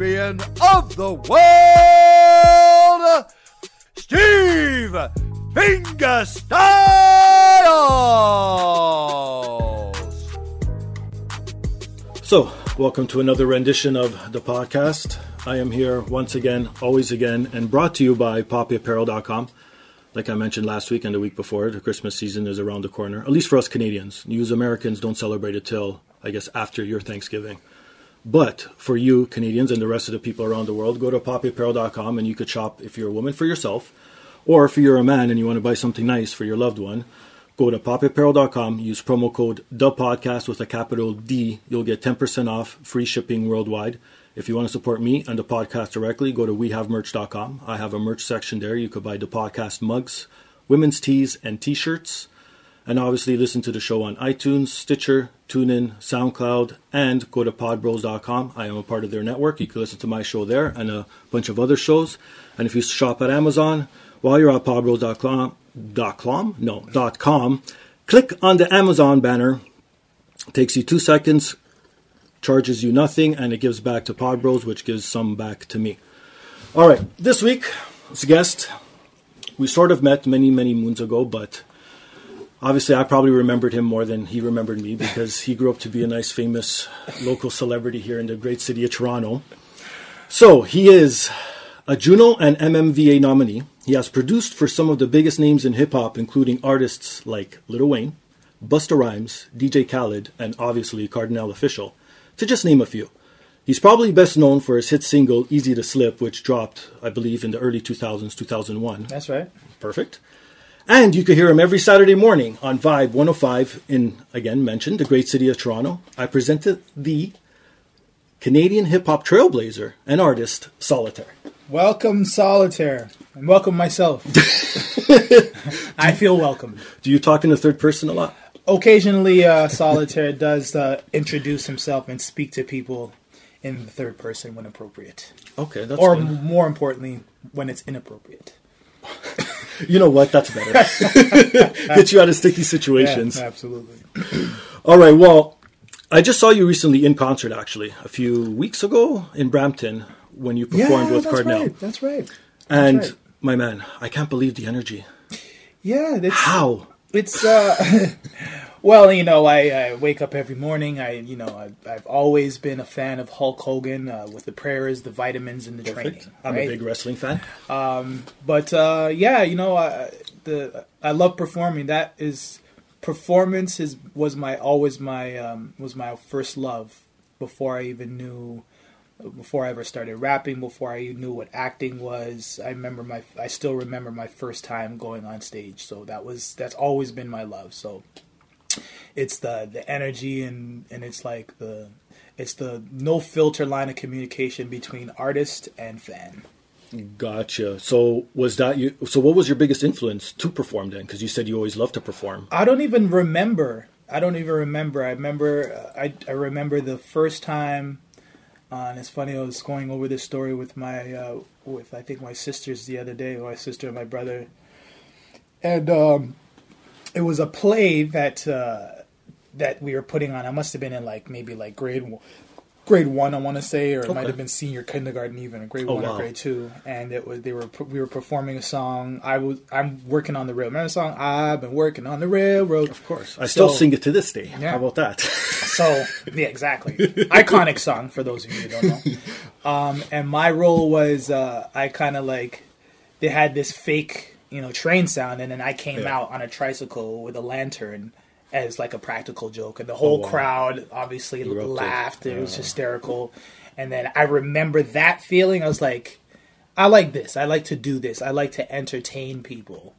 of the world, Steve Fingastylz. So, welcome to another rendition of the podcast. I am here once again, always again, and brought to you by poppyapparel.com. Like I mentioned last week and the week before, the Christmas season is around the corner, at least for us Canadians. News Americans don't celebrate it till, I guess, after your Thanksgiving. But for you Canadians and the rest of the people around the world, go to poppyapparel.com and you could shop if you're a woman for yourself, or if you're a man and you want to buy something nice for your loved one. Go to poppyapparel.com, use promo code Dapodcast with a capital D. You'll get 10% off, free shipping worldwide. If you want to support me and the podcast directly, go to wehavemerch.com. I have a merch section there. You could buy the podcast mugs, women's tees, and t shirts. And obviously, listen to the show on iTunes, Stitcher, TuneIn, SoundCloud, and go to podbros.com. I am a part of their network. You can listen to my show there and a bunch of other shows. And if you shop at Amazon, while you're at podbros.com, no, dot com, click on the Amazon banner. It takes you two seconds, charges you nothing, and it gives back to Podbros, which gives some back to me. All right, this week, as a guest, we sort of met many, many moons ago, but obviously I probably remembered him more than he remembered me because he grew up to be a nice, famous local celebrity here in the great city of Toronto. So he is a Juno and MMVA nominee. He has produced for some of the biggest names in hip hop, including artists like Lil Wayne, Busta Rhymes, DJ Khaled, and obviously Kardinal Offishall, to just name a few. He's probably best known for his hit single Easy to Slip, which dropped, I believe, in the early 2000s, 2001. That's right. Perfect. And you can hear him every Saturday morning on Vibe 105 in, again, mentioned, the great city of Toronto. I presented the Canadian hip hop trailblazer and artist Solitair. Welcome, Solitair, and welcome myself. I feel welcome. Do you talk in the third person a lot? Occasionally, uh, Solitair does uh, introduce himself and speak to people in the third person when appropriate. Okay, that's or good. more importantly, when it's inappropriate. You know what? That's better. Get you out of sticky situations. Yeah, absolutely. All right. Well, I just saw you recently in concert, actually, a few weeks ago in Brampton when you performed yeah, with that's Kardinal. right. That's right. and right. my man, I can't believe the energy. Yeah, it's, How? It's uh, well, you know, I, I wake up every morning. I, you know, I've, I've always been a fan of Hulk Hogan uh, with the prayers, the vitamins, and the Perfect. training. I'm right? a big wrestling fan. But uh, yeah, you know, I, the I love performing. That is performance is was my always my um, was my first love before I even knew before I ever started rapping, before I knew what acting was. I remember my I still remember my first time going on stage. So that was that's always been my love. So it's the the energy and and it's like the it's the no filter line of communication between artist and fan. Gotcha. So was that you? So what was your biggest influence to perform then? Because you said you always loved to perform. I don't even remember. I don't even remember. I remember. uh, I I remember the first time. Uh, and it's funny. I was going over this story with my uh, with I think my sisters the other day. My sister and my brother. And um, it was a play that uh, that we were putting on. I must have been in like maybe like grade one- grade one, I want to say, or it might have been senior kindergarten, even grade Oh, one wow. or grade two. And it was they were we were performing a song. I was I'm working on the railroad. Remember the song? I've been working on the railroad. Of course, I still So- sing it to this day. Yeah. How about that? So yeah, exactly. Iconic song for those of you who don't know. Um, and my role was uh, I kind of like they had this fake you know train sound, and then I came Yeah. out on a tricycle with a lantern as like a practical joke, and the whole Oh, wow. crowd obviously laughed. It was hysterical, and then I remember that feeling. I was like, I like this. I like to do this. I like to entertain people.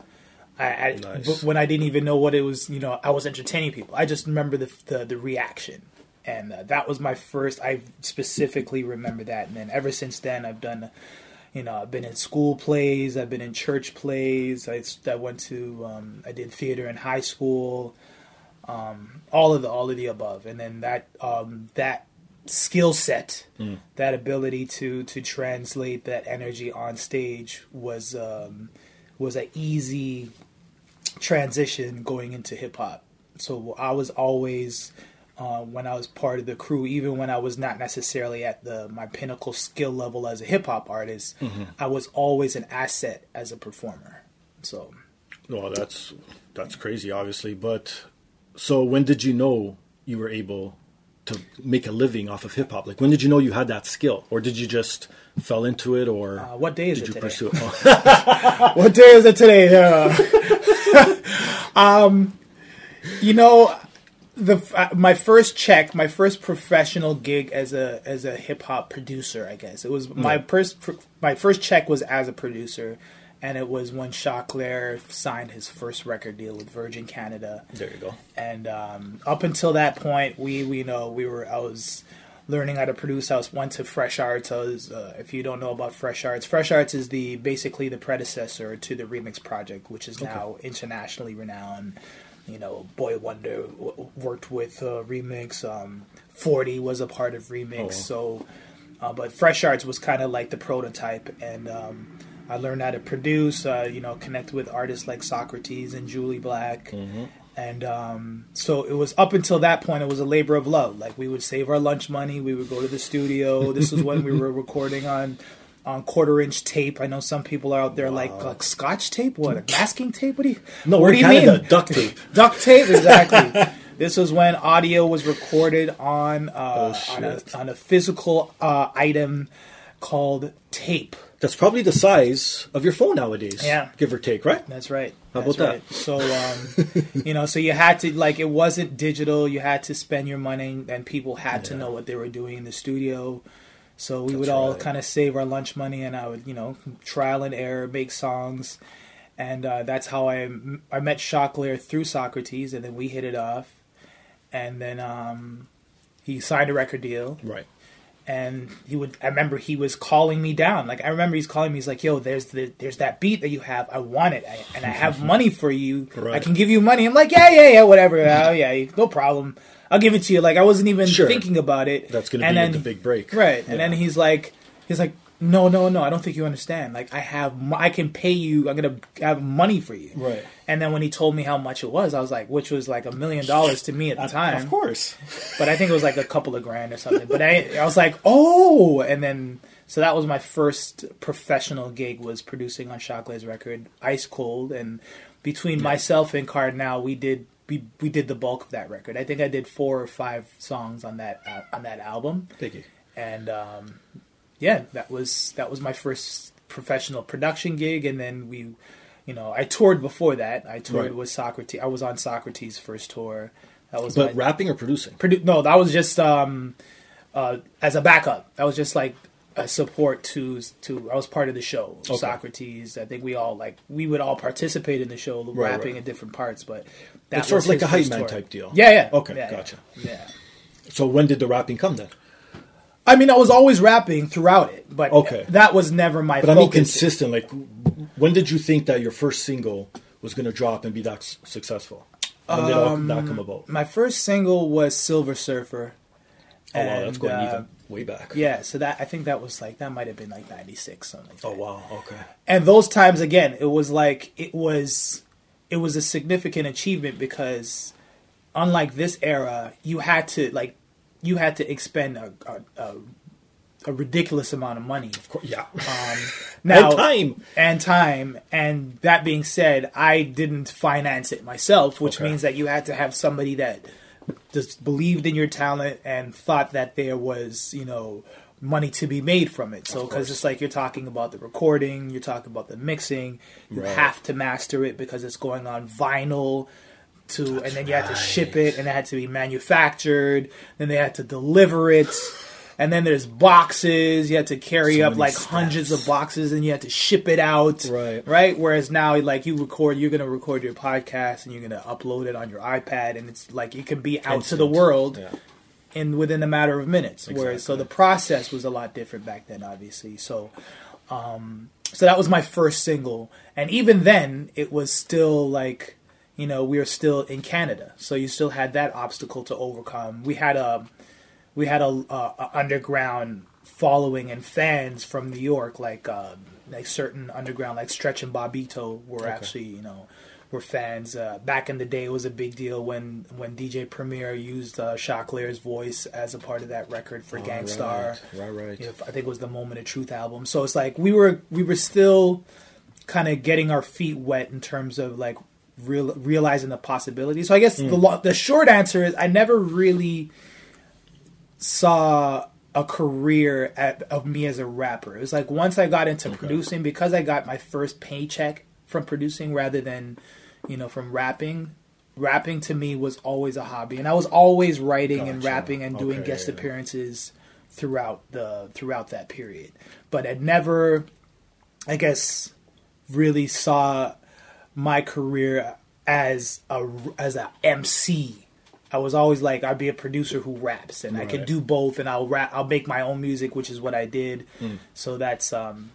I, I Nice. when I didn't even know what it was, you know, I was entertaining people. I just remember the the, the reaction, and uh, that was my first. I specifically remember that, and then ever since then, I've done, you know, I've been in school plays, I've been in church plays. I, I went to, um, I did theater in high school, um, all of the all of the above, and then that um, that skill set, that ability to to translate that energy on stage was um, was an easy transition going into hip hop. So I was always uh, when I was part of the crew, even when I was not necessarily at the my pinnacle skill level as a hip hop artist, I was always an asset as a performer. So well, that's that's crazy, obviously. But so, when did you know you were able to make a living off of hip hop? Like, when did you know you had that skill, or did you just fell into it, or Uh, what day is did it you today? pursue it? Oh, what day is it today? Uh, um, you know, the uh, my first check, my first professional gig as a as a hip hop producer, I guess it was my Yeah. first my first check was as a producer, and it was when Choclair signed his first record deal with Virgin Canada there you go. and um, up until that point, we we know we were I was learning how to produce. I was went to Fresh Arts. I was, uh, if you don't know about Fresh Arts, Fresh Arts is the basically the predecessor to the Remix Project, which is now internationally renowned. You know, Boy Wonder w- worked with uh, Remix. Um, Forty was a part of Remix. Oh. So, uh, but Fresh Arts was kind of like the prototype, and um, I learned how to produce. Uh, you know, connect with artists like Socrates and Jully Black, and um, so it was up until that point. It was a labor of love. Like we would save our lunch money. We would go to the studio. This was when we were recording on on quarter inch tape. I know some people are out there like like Scotch tape. What a masking tape? What do you? No, what we're do you mean? Duct tape. Duct tape, exactly. this was when audio was recorded on uh, Oh, on, a, on a physical uh, item called tape. That's probably the size of your phone nowadays. Yeah. give or take, right? That's right. How That's about right. So, um, you know, so you had to like it wasn't digital. You had to spend your money, and people had to know what they were doing in the studio. So we would That's all right. kind of save our lunch money, and I would, you know, trial and error, make songs, and uh, that's how I I met Choclair through Socrates, and then we hit it off, and then um, he signed a record deal, Right. And he would i remember he was calling me down. Like i remember he's calling me. He's like yo there's the there's that beat that you have. I want it. I, and i have money for you. I can give you money. I'm like yeah yeah yeah whatever. Oh, yeah no problem. I'll give it to you. Like i wasn't even Sure. thinking about it. That's to and be then the big break, right. And then he's like he's like no no no i don't think you understand. Like i have i can pay you. I'm gonna have money for you. Right. And then when he told me how much it was i was like which was like a million dollars to me at the time Of course. but I think it was like a couple of grand or something. But I, I was like, oh, and then so that was my first professional gig was producing on Choclair's record, Ice Cold, and between myself and Kardinal, we did we, we did the bulk of that record. I think I did four or five songs on that uh, on that album, Thank you. and um, yeah, that was that was my first professional production gig, and then we. You know, I toured before that. I toured Right. with Socrates. I was on Socrates' first tour. That was But my- rapping or producing? produ- no, that was just um, uh, as a backup. That was just like a support to to. I was part of the show. Okay. Socrates. I think we all like we would all participate in the show, Right, rapping right. in different parts. But that It's sort of like a hype man tour. type deal. Yeah, yeah. Okay, yeah, gotcha. Yeah. So when did the rapping come then? I mean, I was always rapping throughout it, but Okay. that was never my. But I mean, consistent. Like, when did you think that your first single was going to drop and be that s- successful? When did Um, that come about? My first single was Silver Surfer. Oh wow, that's going uh, even way back. Yeah, so that I think that was like that might have been like '96 something. Like that. Oh wow. Okay. and those times again it was like it was it was a significant achievement because unlike this era, you had to like you had to expend a, a, a, a ridiculous amount of money. Of course, Yeah. Um, now and time. and time. And that being said, I didn't finance it myself, which Okay. means that you had to have somebody that just believed in your talent and thought that there was, you know, money to be made from it. So, because it's like you're talking about the recording, you're talking about the mixing, you Right. have to master it because it's going on vinyl. To and then you had to ship it, and it had to be manufactured. Then they had to deliver it, and then there's boxes. You had to carry So up like steps. hundreds of boxes, and you had to ship it out. Right. Right. Whereas now, like you record, you're gonna record your podcast, and you're gonna upload it on your iPad, and it's like it can be out to the world Yeah. in within a matter of minutes. Whereas so the process was a lot different back then, obviously. So, um, so that was my first single, and even then, it was still like, you know, we were still in Canada, so you still had that obstacle to overcome. We had a, we had a, a, a underground following and fans from New York, like uh, like certain underground, like Stretch and Bobbito, were actually you know were fans. Uh, back in the day, it was a big deal when when DJ Premier used uh, Choclair's voice as a part of that record for Gang Starr. Right, right. right. You know, I think it was the Moment of Truth album. So it's like we were we were still kind of getting our feet wet in terms of like real, realizing the possibility. So I guess the hmm. lo- the short answer is I never really saw a career at, of me as a rapper. It was like once I got into producing because I got my first paycheck from producing rather than you know from rapping. Rapping to me was always a hobby, and I was always writing and rapping and doing Okay, guest yeah. appearances throughout the throughout that period. But I never, I guess, really saw my career as a as a MC. I was always like I'd be a producer who raps, and I could do both, and I'll rap. I'll make my own music, which is what I did. Hmm. So that's um.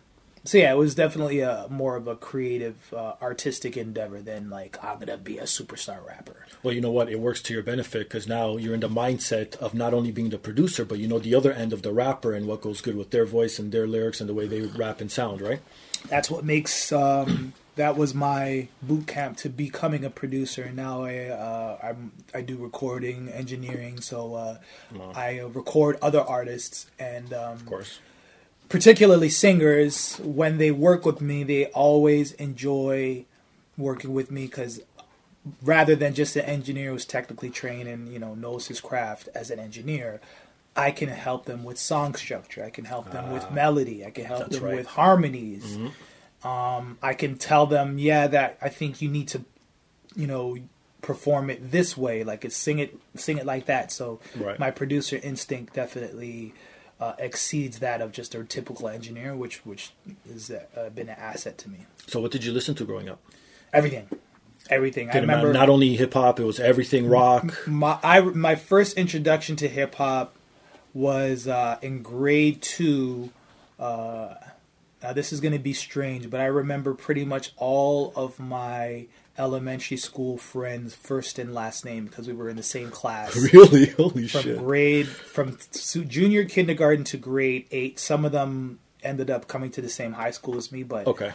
So yeah, it was definitely a more of a creative, uh, artistic endeavor than like I'm gonna be a superstar rapper. Well, you know what? It works to your benefit because now you're in the mindset of not only being the producer, but you know the other end of the rapper and what goes good with their voice and their lyrics and the way they rap and sound, right? that's what makes um, that was my boot camp to becoming a producer. And now I uh, I'm, I do recording engineering, so uh, I uh, record other artists and um, Of course. particularly singers. When they work with me, they always enjoy working with me because rather than just an engineer who's technically trained and you know knows his craft as an engineer. I can help them with song structure. I can help them with melody. I can help them right. with harmonies. Um, I can tell them, yeah, that I think you need to, you know, perform it this way, like it's sing it, sing it like that. So Right. my producer instinct definitely uh, exceeds that of just a typical engineer, which which has uh, been an asset to me. So, what did you listen to growing up? Everything, everything. I Didn't matter- remember not only hip hop; it was everything rock. my I my first introduction to hip hop was uh, in grade two. Uh, now this is going to be strange, but I remember pretty much all of my elementary school friends' first and last name because we were in the same class. Really? Holy From shit! grade from junior kindergarten to grade eight. Some of them ended up coming to the same high school as me, but Okay.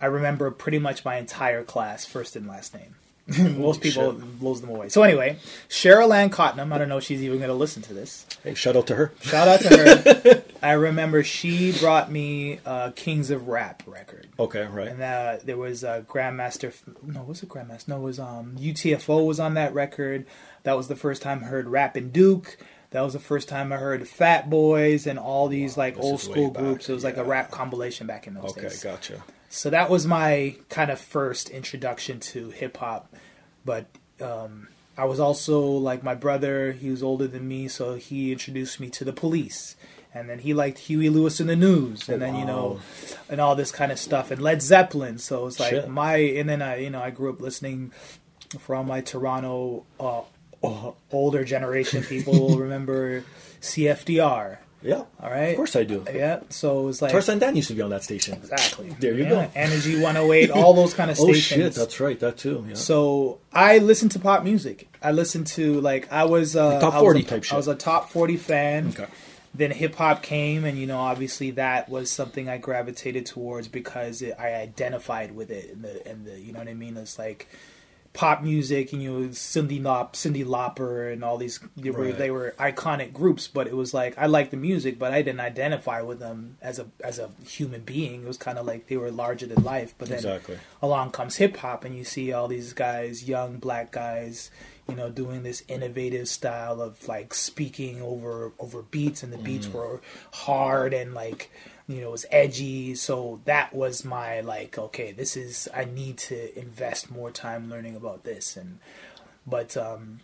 I remember pretty much my entire class, first and last name. Most people shit. blows them away. So anyway, Cheryl Ann Cottenham. I don't know if she's even going to listen to this. Hey, shout out to her. Shout out to her. I remember she brought me uh, Kings of Rap record, Okay, right. and uh, there was uh, Grandmaster. No, was it Grandmaster? No, it was um, UTFO was on that record. That was the first time I heard Rappin' Duke. That was the first time I heard Fat Boys and all these like old school groups. It was like a rap compilation back in those Okay, days. Okay, gotcha. So that was my kind of first introduction to hip hop. But um, I was also like my brother, he was older than me, so he introduced me to the police. And then he liked Huey Lewis in the news, and then you know, and all this kind of stuff, and Led Zeppelin. So it's like Shit. my, and then I, you know, I grew up listening for all my Toronto uh, older generation people will remember CFTR. Yeah. All right, Of course I do. Yeah, so it was like Tarzan Dan used to be on that station. Exactly. There you Yeah, go. Energy 108, all those kind of stations. Oh shit, that's right. That too. Yeah. so I listened to pop music. I listened to like I was uh, Top I was 40 a- type shit. I was a top 40 fan. Okay. Then hip hop came, and you know, obviously that was something I gravitated towards because it, I identified with it, and the and the you know what I mean. It's like pop music, and you know, Cindy Lop, Cindy Lauper, and all these they were, Right. they were iconic groups. But it was like I liked the music, but I didn't identify with them as a as a human being. It was kind of like they were larger than life. But then Exactly. along comes hip hop, and you see all these guys, young black guys, you know, doing this innovative style of like speaking over over beats, and the beats mm. were hard and like you know it was edgy. So that was my like, okay, this is I need to invest more time learning about this, and but um.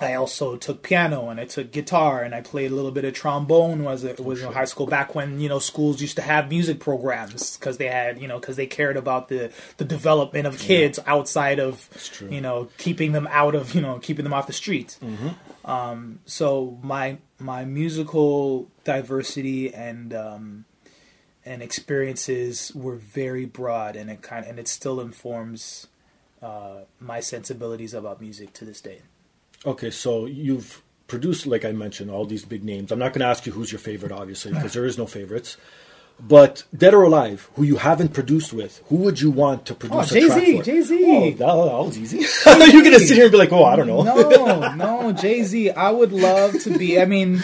I also took piano and I took guitar and I played a little bit of trombone was it was in high school back when you know schools used to have music programs because they had you know because they cared about the the development of kids outside of you know keeping them out of you know keeping them off the streets. Um, so my my musical diversity and um, and experiences were very broad and it kind and it still informs uh, my sensibilities about music to this day. Okay, so you've produced, like I mentioned, all these big names. I'm not going to ask you who's your favorite, obviously, because there is no favorites. But dead or alive, who you haven't produced with, who would you want to produce Oh, Jay-Z. Jay-Z. Oh, that, oh, that was easy. You're going to sit here and be like, "Oh, I don't know." No, no, Jay Z. I would love to be. I mean,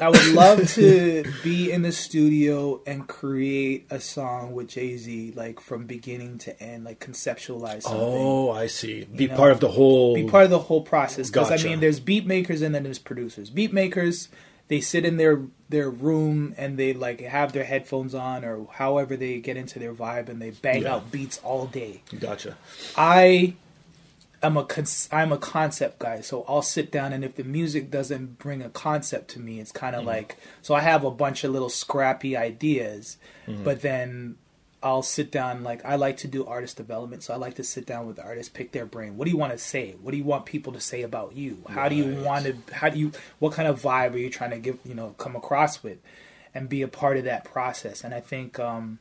I would love to be in the studio and create a song with Jay Z, like from beginning to end, like conceptualize oh, something. Oh, I see. Be know, part of the whole. be part of the whole process because Gotcha. I mean, there's beat makers and then there's producers. Beat makers, they sit in their their room and they like have their headphones on or however they get into their vibe and they bang Yeah. out beats all day. Gotcha. I am a I'm a concept guy, so I'll sit down and if the music doesn't bring a concept to me, it's kind of Mm-hmm. like so I have a bunch of little scrappy ideas, Mm-hmm. but then I'll sit down like I like to do artist development, so I like to sit down with the artists, pick their brain. What do you want to say? What do you want people to say about you? How do you want to how do you what kind of vibe are you trying to give, you know, come across with and be a part of that process. And I think um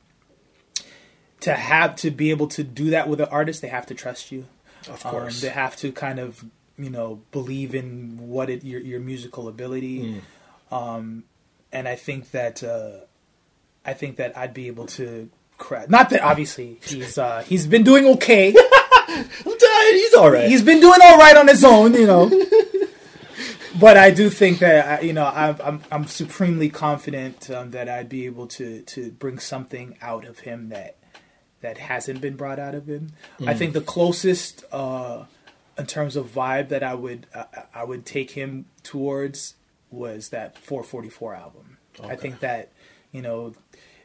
to have to be able to do that with an artist, they have to trust you. Of Um, course. they have to kind of you know believe in what it your your musical ability. Mm. Um, and I think that uh, I think that I'd be able to. Cra- Not that obviously he's uh, he's been doing okay. He's all right. he's been doing all right on his own, you know. but I do think that uh, you know I'm I'm, I'm supremely confident um, that I'd be able to to bring something out of him that that hasn't been brought out of him. I think the closest uh, in terms of vibe that I would uh, I would take him towards was that 4:44 album. I think that you know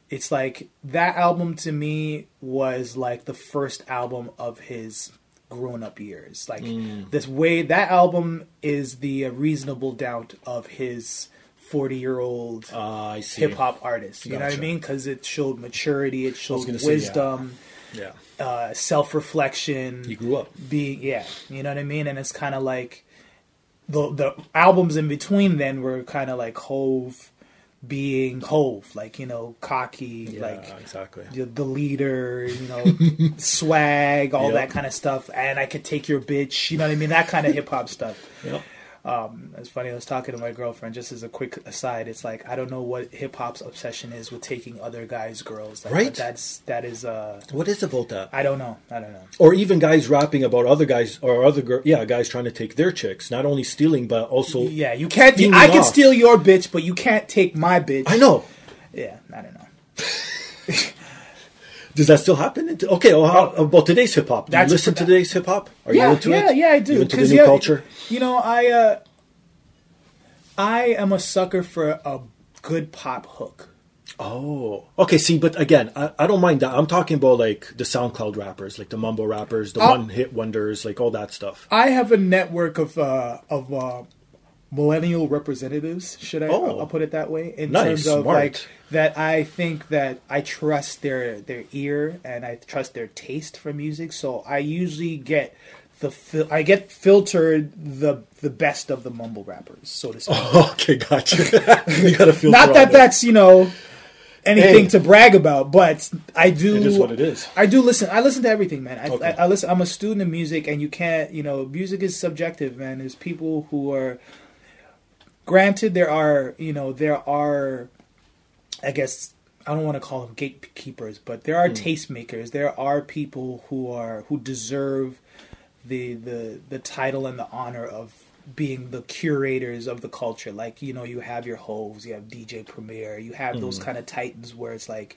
it's like that album to me was like the first album of his grown up years. Like this way that album is the reasonable doubt of his 40 year old Ah, I see. hip hop artist. You know what I mean? Because it showed maturity, it showed gonna say, yeah. wisdom, Yeah. uh, self reflection. He grew up. Being yeah, you know what I mean. And it's kind of like the the albums in between then were kind of like Hove being Hove, like you know, cocky, Yeah, like exactly. the, the leader, you know, swag, all Yep. that kind of stuff. And I could take your bitch, you know what I mean? That kind of hip hop stuff. Yep. Um, it's funny. I was talking to my girlfriend. Just as a quick aside, it's like I don't know what hip hop's obsession is with taking other guys' girls. Like, Right. That's that is. Uh, What is about that? I don't know. I don't know. Or even guys rapping about other guys or other girl, yeah, guys trying to take their chicks, not only stealing but also. Yeah, you can't. I can off. steal your bitch, but you can't take my bitch. I know. Yeah, I don't know. Does that still happen? Okay, well, how about today's hip hop? Do you listen to today's hip hop? Are yeah, you into it yeah, it? yeah, I do. You into the new yeah, culture? You know, I uh, I am a sucker for a good pop hook. Oh, okay. See, but again, I, I don't mind that. I'm talking about like the SoundCloud rappers, like the mumbo rappers, the Oh. one-hit wonders, like all that stuff. I have a network of uh, of uh, millennial representatives. Should I? Oh. I'll put it that way. In Nice, terms of smart. like that, I think that I trust their their ear and I trust their taste for music. So I usually get the fil- I get filtered the the best of the mumble rappers, so to speak. okay, gotcha. you gotta feel Not that that's you know anything Hey. to brag about, but I do. It is what it is. I do listen. I listen to everything, man. I, Okay. I, I listen. I'm a student of music, and you can't. You know, music is subjective, man. There's people who are. Granted, there are. You know, there are. I guess I don't want to call them gatekeepers, but there Hmm. are tastemakers. There are people who are who deserve the the the title and the honor of being the curators of the culture. Like you know, you have your hoes, you have DJ Premier, you have those kind of titans where it's like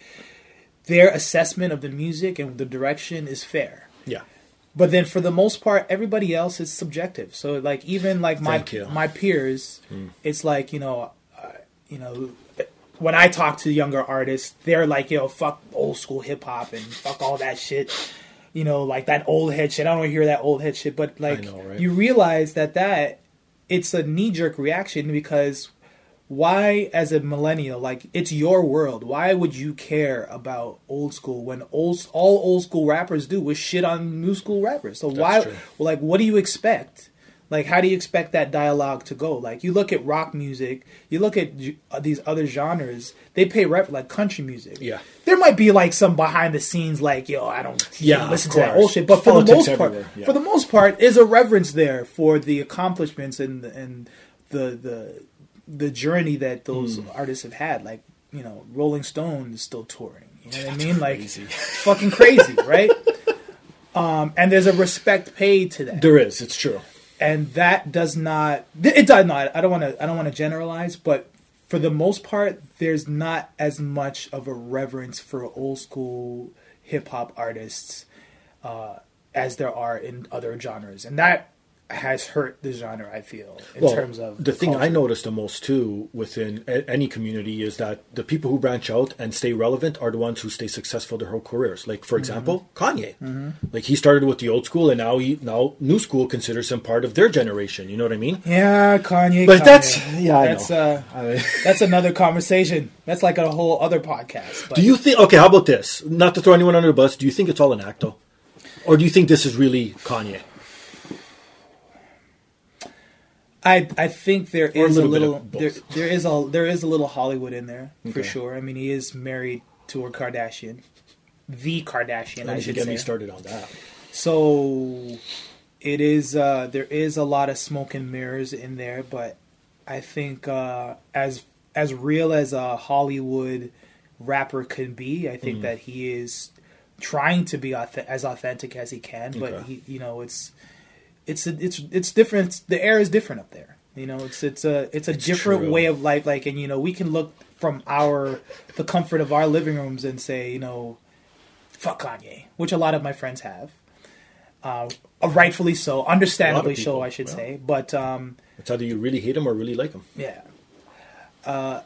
their assessment of the music and the direction is fair. Yeah. But then for the most part, everybody else is subjective. So like even like my my peers, it's like you know, uh, you know, when I talk to younger artists, they're like, yo, fuck old school hip hop and fuck all that shit. You know, like that old head shit. I don't want to hear that old head shit. But like, know, right? you realize that that it's a knee jerk reaction because why as a millennial like it's your world. Why would you care about old school when old all old school rappers do? Is shit on new school rappers. So why true. like what do you expect? Like how do you expect that dialogue to go? Like you look at rock music you look at uh, these other genres they pay rep like country music. Yeah. there might be like some behind the scenes like yo i don't Yeah, listen to that old shit. But for the most part yeah. for the most part is a reverence there for the accomplishments and and the the the journey that those Hmm. artists have had like you know rolling stone is still touring you know what i mean like crazy. fucking crazy right um and there's a respect paid to that There is. It's true. and that does not it does not i don't want to i don't want to generalize but for the most part there's not as much of a reverence for old school hip hop artists uh, as there are in other genres and that has hurt the genre i feel in well, terms of the thing I culture. noticed the most too within a- any community is that the people who branch out and stay relevant are the ones who stay successful their whole careers. Like for example, Kanye. Like he started with the old school, and now he now new school considers him part of their generation. You know what I mean? yeah kanye But Kanye. that's- yeah, I that's uh I mean, that's another conversation that's like a whole other podcast but do you think? Okay, how about this? Not to throw anyone under the bus. Do you think it's all an act though, or do you think this is really Kanye? I I think there Or is a little little, there there is a there is a little Hollywood in there for Okay. sure. I mean, he is married to a Kardashian, the Kardashian. I should get say. me started on that. So it is uh, there is a lot of smoke and mirrors in there, but I think uh, as as real as a Hollywood rapper could be, I Mm. think that he is trying to be auth- as authentic as he can. But Okay. he, you know, it's it's it's it's different. The air is different up there. You know, it's it's a it's a It's different true. way of life. Like, and you know, we can look from our the comfort of our living rooms and say, you know, fuck Kanye, which a lot of my friends have. Uh, rightfully so, understandably so, I should yeah. say. But um, It's either you really hate him or really like him. yeah, uh,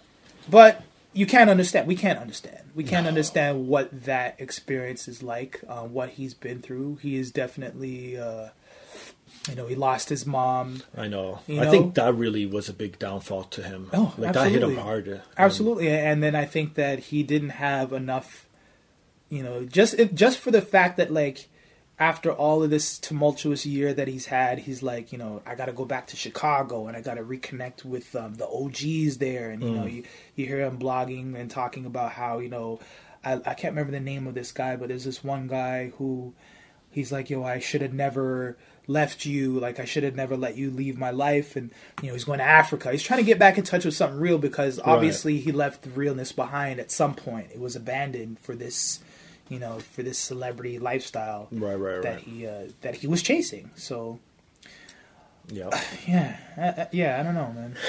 but you can't understand. We can't understand. We can't understand what that experience is like. Uh, what he's been through. He is definitely, uh, you know, he lost his mom. I know. I know? think that really was a big downfall to him. Oh, like that hit him absolutely. hard. Um, Absolutely, and then I think that he didn't have enough, you know, just if, just for the fact that like after all of this tumultuous year that he's had, he's like, you know, I got to go back to Chicago and I got to reconnect with um, the OGs there, and you know, you you hear him blogging and talking about how you know, I I can't remember the name of this guy, but there's this one guy who he's like, yo, I should have never left you. Like, I should have never let you leave my life. And, you know, he's going to Africa. He's trying to get back in touch with something real because obviously he left the realness behind at some point. It was abandoned for this, you know, for this celebrity lifestyle Right, right, that right. he, uh, that he was chasing. So, Yeah. yeah, uh, uh, yeah, I don't know, man.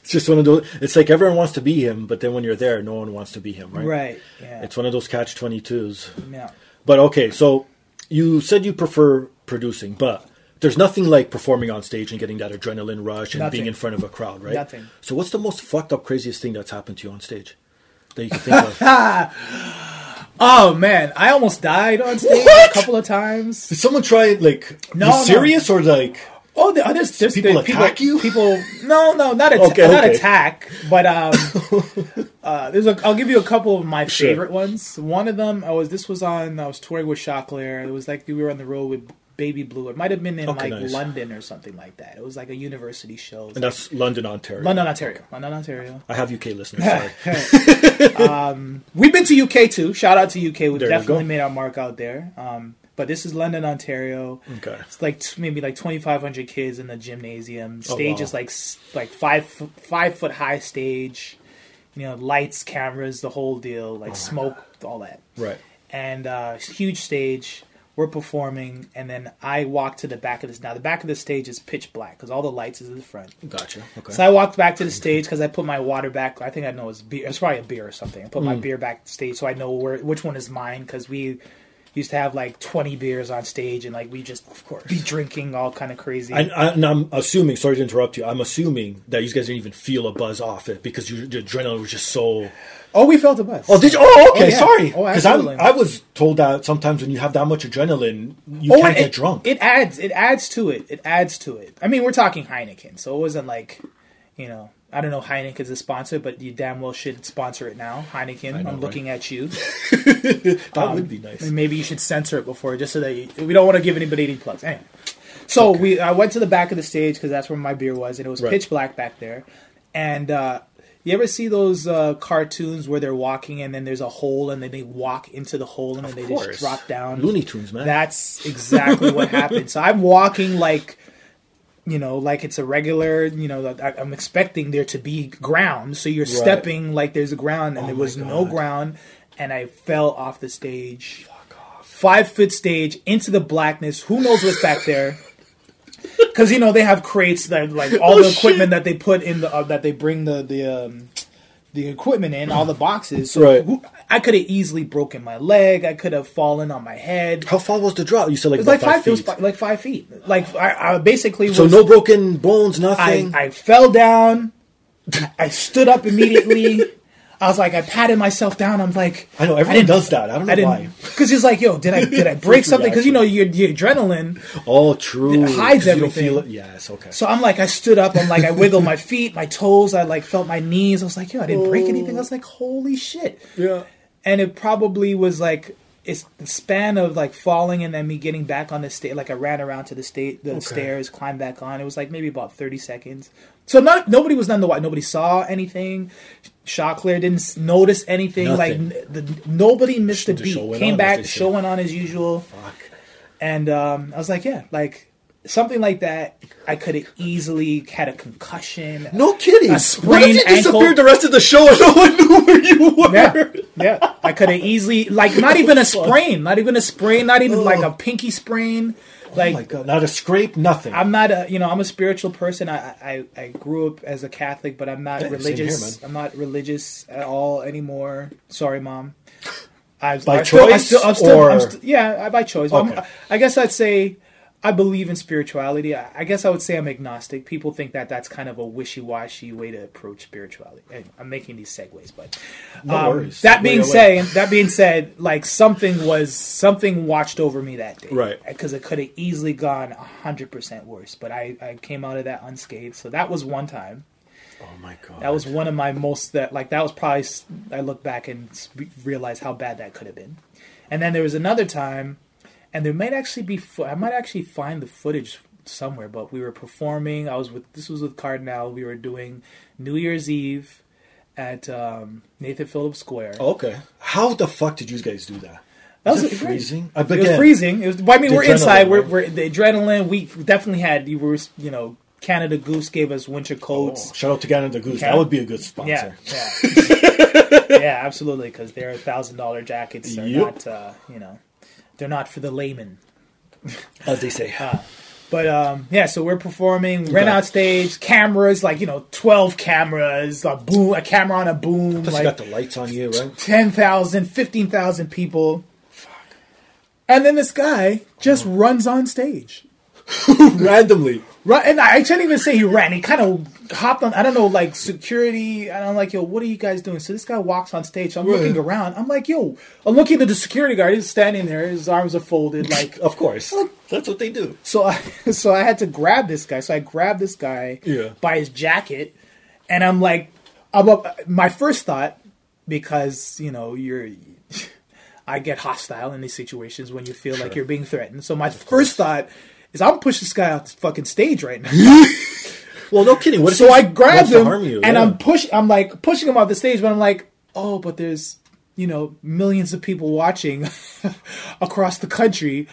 It's just one of those. It's like everyone wants to be him, but then when you're there, no one wants to be him, right? Right. Yeah. It's one of those catch 22s. yeah. But okay, so you said you prefer producing, but there's nothing like performing on stage and getting that adrenaline rush and Nothing. being in front of a crowd, right? Nothing. So what's the most fucked up, craziest thing that's happened to you on stage that you can think of? Oh man, I almost died on stage What? a couple of times. Did someone try it like No, serious or like Oh, the, there's, there's People there's attack you? People, no, no, not atta- Okay, not okay. attack, but um, uh, there's a. I'll give you a couple of my Sure. favorite ones. One of them, I was. This was on. I was touring with Choclair. It was like we were on the road with Baby Blue. It might have been in Okay, like nice. London or something like that. It was like a university show. And like that's London, Ontario. London, Ontario. London, Ontario. I have UK listeners. Sorry. We've been to UK too. Shout out to UK. We've There definitely made our mark out there. Um, but this is London, Ontario. Okay. It's like t- maybe like twenty five hundred kids in the gymnasium. Oh, Stage wow. is like like five five foot high stage. You know, lights, cameras, the whole deal. Like smoke, all that. Right. And uh, huge stage. We're performing, and then I walk to the back of this. Now the back of the stage is pitch black because all the lights is in the front. Gotcha. Okay. So I walked back to the stage because I put my water back. I think I know it's beer. It's probably a beer or something. I put Mm. my beer back stage so I know where which one is mine because we used to have like twenty beers on stage and like we just of course. be drinking all kind of crazy. and, I, and I'm assuming, sorry to interrupt you, I'm assuming that you guys didn't even feel a buzz off it because your, your adrenaline was just so. Oh, we felt a buzz. Oh, did you? Oh, okay, Oh, yeah. sorry. Oh, Because absolutely. I was told that sometimes when you have that much adrenaline, you Oh, can't it, get drunk. It adds. It adds to it. It adds to it. I mean, we're talking Heineken, so it wasn't like, you know, I don't know Heineken's a sponsor, but you damn well should sponsor it now. Heineken, know, I'm right? looking at you. that would be nice. And maybe you should censor it before, just so that you, we don't want to give anybody any plugs. Anyway, so we I went to the back of the stage because that's where my beer was, and it was Right. pitch black back there. And uh, you ever see those uh, cartoons where they're walking and then there's a hole and then they walk into the hole and then they course. just drop down? Looney Tunes, man. That's exactly what happened. So I'm walking like, you know, like it's a regular, you know, I, I'm expecting there to be ground. So you're stepping like there's a ground, and Oh there was no ground, and I fell off the stage. Five foot stage into the blackness. Who knows what's back there? Because you know they have crates that like all Oh, the equipment that they put in the uh, that they bring the the um, the equipment in all the boxes. So Right. who, I could have easily broken my leg. I could have fallen on my head. How far was the drop? You said like It was about like five, five. It was feet. fi- like five feet. Like I, I basically was. so no broken bones, I, nothing. I fell down. I stood up immediately. I was like, I patted myself down. I'm like, I know, everyone didn't- does that. I don't know I didn't why. because it's like, yo, did I did I break something? Because you know your, your adrenaline. oh, true. Hides everything. feel it. Yes. Okay. So I'm like, I stood up. I'm like, I wiggled my feet, my toes. I like felt my knees. I was like, yo, I didn't break oh. anything. I was like, holy shit. yeah. and it probably was like it's the span of like falling and then me getting back on the stage. Like I ran around to the state, the stairs, climbed back on. It was like maybe about thirty seconds. So not nobody was none the white. Nobody saw anything. Choclair didn't notice anything. Like Nothing. n- the, nobody missed a The beat. Came back, they say. show went on as usual. Fuck. And um, I was like, yeah, like something like that. I could have easily had a concussion. No kidding. A what if sprained you ankle? disappeared the rest of the show and no one knew where you were? Yeah, yeah. I could have easily like not even a sprain, not even a sprain, not even like a pinky sprain. Oh like Oh my god! Not a scrape, nothing. I'm not a you know I'm a spiritual person. I I, I grew up as a Catholic, but I'm not Yeah, religious. here, I'm not religious at all anymore. Sorry, mom. I, By I still- I choice, still- I'm still, I'm or- yeah, I- by choice. I'm- Okay. I guess I'd say I believe in spirituality. I, I guess I would say I'm agnostic. People think that that's kind of a wishy-washy way to approach spirituality. And I'm making these segues, but No um, worries. that being said, that being said, like something was something watched over me that day, Right. Because it could have easily gone hundred percent worse, but I, I came out of that unscathed. So that was one time. oh my god! That was one of my most that like that was probably I look back and realize how bad that could have been. And then there was another time, and there might actually be fo- I might actually find the footage somewhere. But we were performing. I was with this was with Kardinal. We were doing New Year's Eve at um, Nathan Phillips Square. Oh, okay. How the fuck did you guys do that? that Was was it freezing? Uh, It was freezing. It was. I mean, we're inside. We're, we're the adrenaline. We definitely had. You were, you know, Canada Goose gave us winter Oh, coats. shout out to Canada Goose. Can- That would be a good Yeah, sponsor. yeah, yeah, absolutely. Because their thousand dollar jackets are Yep. not, uh, you know, they're not for the layman. As they say. But um, yeah, so we're performing, ran Okay. out stage, cameras, like you know, twelve cameras, a boom, a camera on a boom, Plus like you got the lights on you, right? 10,000, 15,000 people. And then this guy just runs on stage. Randomly. Right, and I, shouldn't even say he ran. He kind of hopped on. I don't know, like security. And I'm like, yo, what are you guys doing? So this guy walks on stage. I'm Right. looking around. I'm like, yo, I'm looking at the security guard. He's standing there. His arms are folded. Like, Of course. That's what they do. so I, so I had to grab this guy. So I grabbed this guy Yeah. by his jacket, and I'm like, I'm up, my first thought because you know you're. I get hostile in these situations when you feel like you're being threatened. So my first thought is I'm gonna push this guy off the fucking stage right now. Well, no kidding. What so I grabbed wants to him you? and Yeah. I'm push I'm like pushing him off the stage, but I'm like, oh, but there's you know millions of people watching across the country.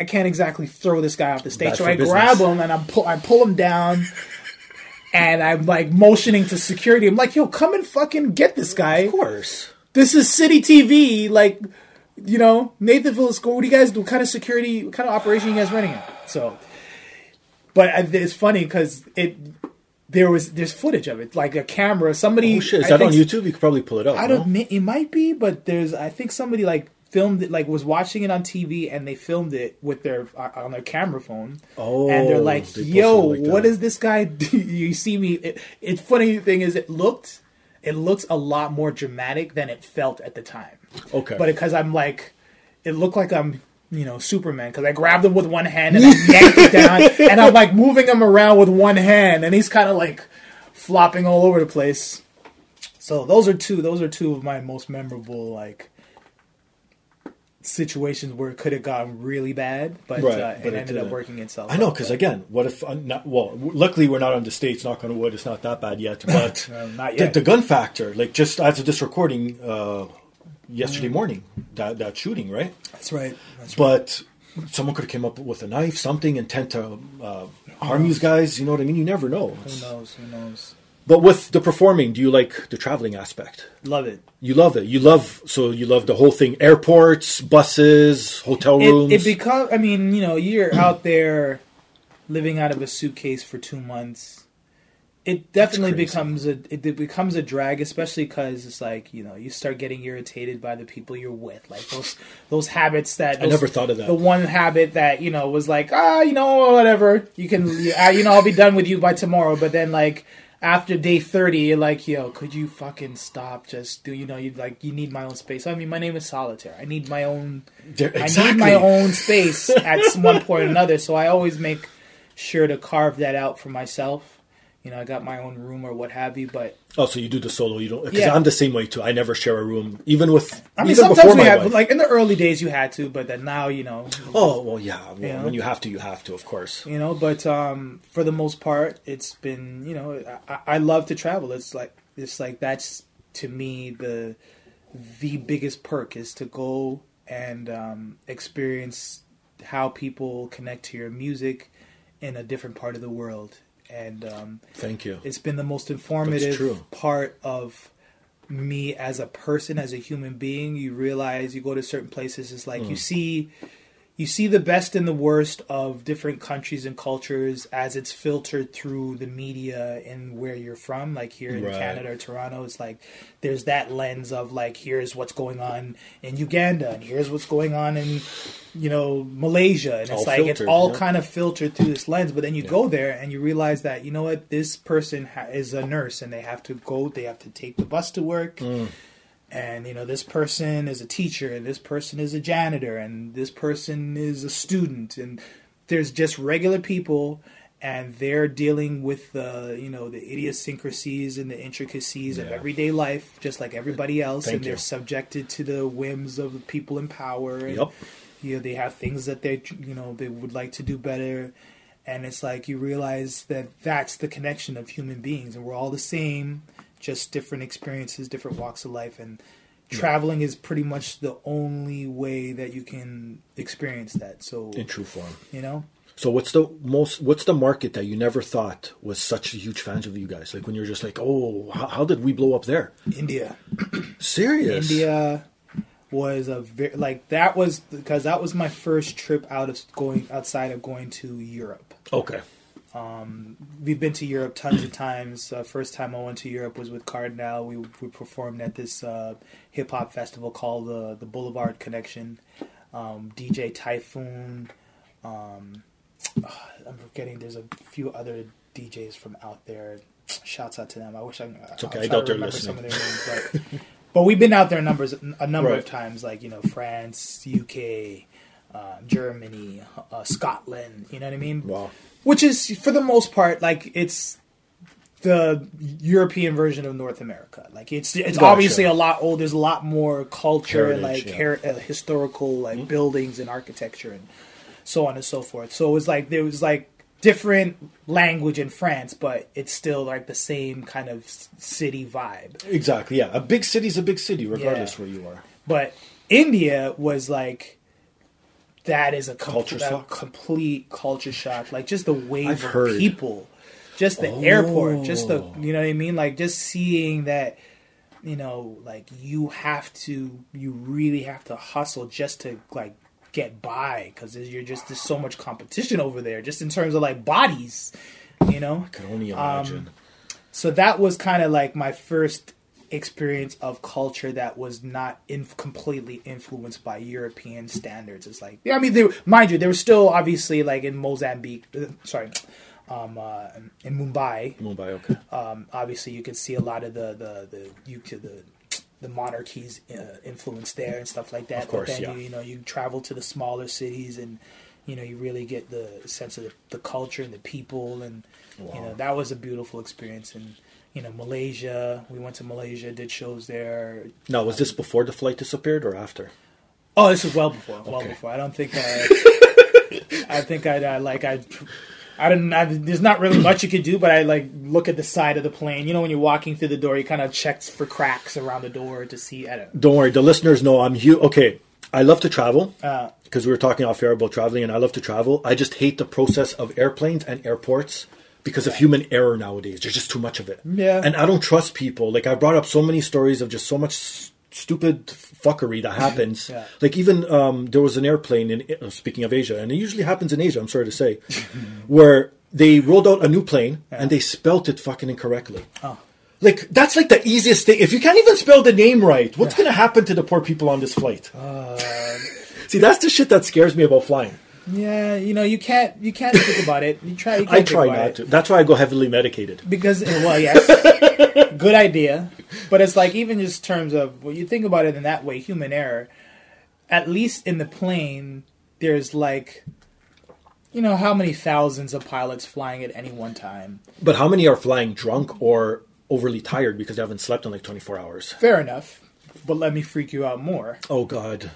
I can't exactly throw this guy off the stage. Bad so I business. grab him and I pull I pull him down. And I'm like motioning to security. I'm like, yo, come and fucking get this guy. Of course. This is Citytv. Like, you know, Nathan Phillips Square. What do you guys do? What kind of security? What kind of operation you guys running at? So, but it's funny because it there was there's footage of it, like a camera. Somebody Oh shit! Is I that on YouTube? You could probably pull it up. I don't. It might be, but there's. I think somebody like filmed it, like was watching it on TV, and they filmed it with their uh, on their camera phone. Oh, and they're like, they "Yo, like what that. this guy? You see me. It, it's funny thing is, it looked, it looks a lot more dramatic than it felt at the time. Okay. But because I'm like, it looked like I'm. You know, Superman, because I grabbed him with one hand and I yanked it down, and I'm like moving him around with one hand, and he's kind of like flopping all over the place. So those are two. Those are two of my most memorable like situations where it could have gotten really bad, but, Right, uh, but it it ended up didn't. working itself. I know, because again, what if? Uh, not, well, luckily we're not on the states. Knock on wood, it's not that bad yet. But not the, yet. the gun factor, like just as of this recording, uh, yesterday Mm. morning, that that shooting, right? That's right. That's right. But someone could have came up with a knife, something, intent to uh, harm these guys. You know what I mean? You never know. Who knows? Who knows? But with the performing, do you like the traveling aspect? Love it. You love it. You love so you love the whole thing: airports, buses, hotel rooms. It, it becomes. I mean, you know, you're out there living out of a suitcase for two months. It definitely becomes a it, it becomes a drag, especially because it's like you know you start getting irritated by the people you're with, like those those habits that I never thought of that. The one habit that you know was like ah you know whatever you can you, ah, you know I'll be done with you by tomorrow, but then like after day thirty you're like yo could you fucking stop just do you know you like you need my own space. I mean my name is Solitair. I need my own There- I need my own space at one point or another. So I always make sure to carve that out for myself. You know, I got my own room or what have you, but Oh, so you do the solo? You don't? Because Yeah. I'm the same way too. I never share a room, even with. I mean, even sometimes before we have, like in the early days, you had to, but then now, you know, Oh well, yeah. Well, Yeah. When you have to, you have to, of course. you know. But um, for the most part, it's been, you know, I, I love to travel. It's like it's like that's to me the the biggest perk is to go and um, experience how people connect to your music in a different part of the world, and um, Thank you. it's been the most informative part of me as a person as a human being. You realize you go to certain places it's like you see you see the best and the worst of different countries and cultures as it's filtered through the media and where you're from like here in Right. canada or toronto it's like there's that lens of like here's what's going on in uganda and here's what's going on in you know malaysia and it's All like it's all yeah. kind of filtered through this lens but then you go there and you realize that you know what this person ha- is a nurse and they have to go they have to take the bus to work Mm. And you know this person is a teacher and this person is a janitor and this person is a student and there's just regular people and they're dealing with the you know the idiosyncrasies and the intricacies of everyday life just like everybody else Thank and they're you. subjected to the whims of the people in power and Yep. you know they have things that they you know they would like to do better and it's like you realize that that's the connection of human beings and we're all the same just different experiences different walks of life and traveling is pretty much the only way that you can experience that so In true form. you know So what's the most? What's the market that you never thought was such a huge fans of you guys? Like when you're just like, oh, how, how did we blow up there? india Serious? india was a very like that was because that was my first trip out of going outside of going to europe Okay. We've been to Europe tons of times. Uh, first time I went to Europe was with Kardinal. We we performed at this uh, hip hop festival called the the Boulevard Connection. Um, DJ Typhoon. Um, I'm forgetting. There's a few other DJs from out there. Shouts out to them. I wish I. It's okay. I doubt they're remember some of listening. their names, but but we've been out there numbers a number Right. of times. Like you know, France, UK. Uh, Germany, uh, Scotland, you know what I mean? Wow. which is for the most part like it's the European version of North America. Like it's it's Gotcha. obviously a lot old. There's a lot more culture and like yeah. Mm-hmm. her- uh, historical like buildings and architecture and so on and so forth. So it was like there was like different language in France, but it's still like the same kind of city vibe. Exactly. Yeah. A big city's a big city, regardless Yeah. where you are. But India was like that is a, com- Culture a shock? complete culture shock. Like just the wave I've of heard. people, just the airport, just the Oh. you know what I mean. Like just seeing that you know, like you have to, you really have to hustle just to like get by because you're just there's so much competition over there, just in terms of like bodies, you know. I can only um, imagine. So that was kind of like my first experience of culture that was not in, completely influenced by European standards. It's like, yeah, I mean, they, were- mind you, they were still obviously like in Mozambique, uh, sorry, um, uh, in Mumbai. Mumbai, okay. Um, obviously, you could see a lot of the the the you could the the monarchies uh, influence there and stuff like that. Of course, but then yeah. you, you know you travel to the smaller cities and you know you really get the sense of the, the culture and the people and you know that was a beautiful experience and you know Malaysia we went to Malaysia did shows there Now, was this before the flight disappeared or after? oh this was well before well Okay. before I don't think I I think I'd uh, like I I don't I, there's not really much you could do but I like look at the side of the plane you know when you're walking through the door you kind of check for cracks around the door to see I don't Don't worry, the listeners know I'm huge. Okay, I love to travel uh, because we were talking off air about traveling, and I love to travel. I just hate the process of airplanes and airports because of human error nowadays. There's just too much of it. Yeah. And I don't trust people. Like I brought up so many stories of just so much s- stupid fuckery that happens. Yeah. Like even um, there was an airplane in uh, speaking of Asia, and it usually happens in Asia. I'm sorry to say, where they rolled out a new plane and they spelt it fucking incorrectly. Oh. Like that's like the easiest thing. If you can't even spell the name right, what's going to happen to the poor people on this flight? Uh, See, that's the shit that scares me about flying. Yeah you know you can't you can't think about it you try you can't I try not it. to. That's why I go heavily medicated. because eh, well yes good idea but it's like even just terms of when you think about it in that way human error at least in the plane there's like you know how many thousands of pilots flying at any one time But how many are flying drunk or overly tired because they haven't slept in like 24 hours? fair enough but let me freak you out more Oh God,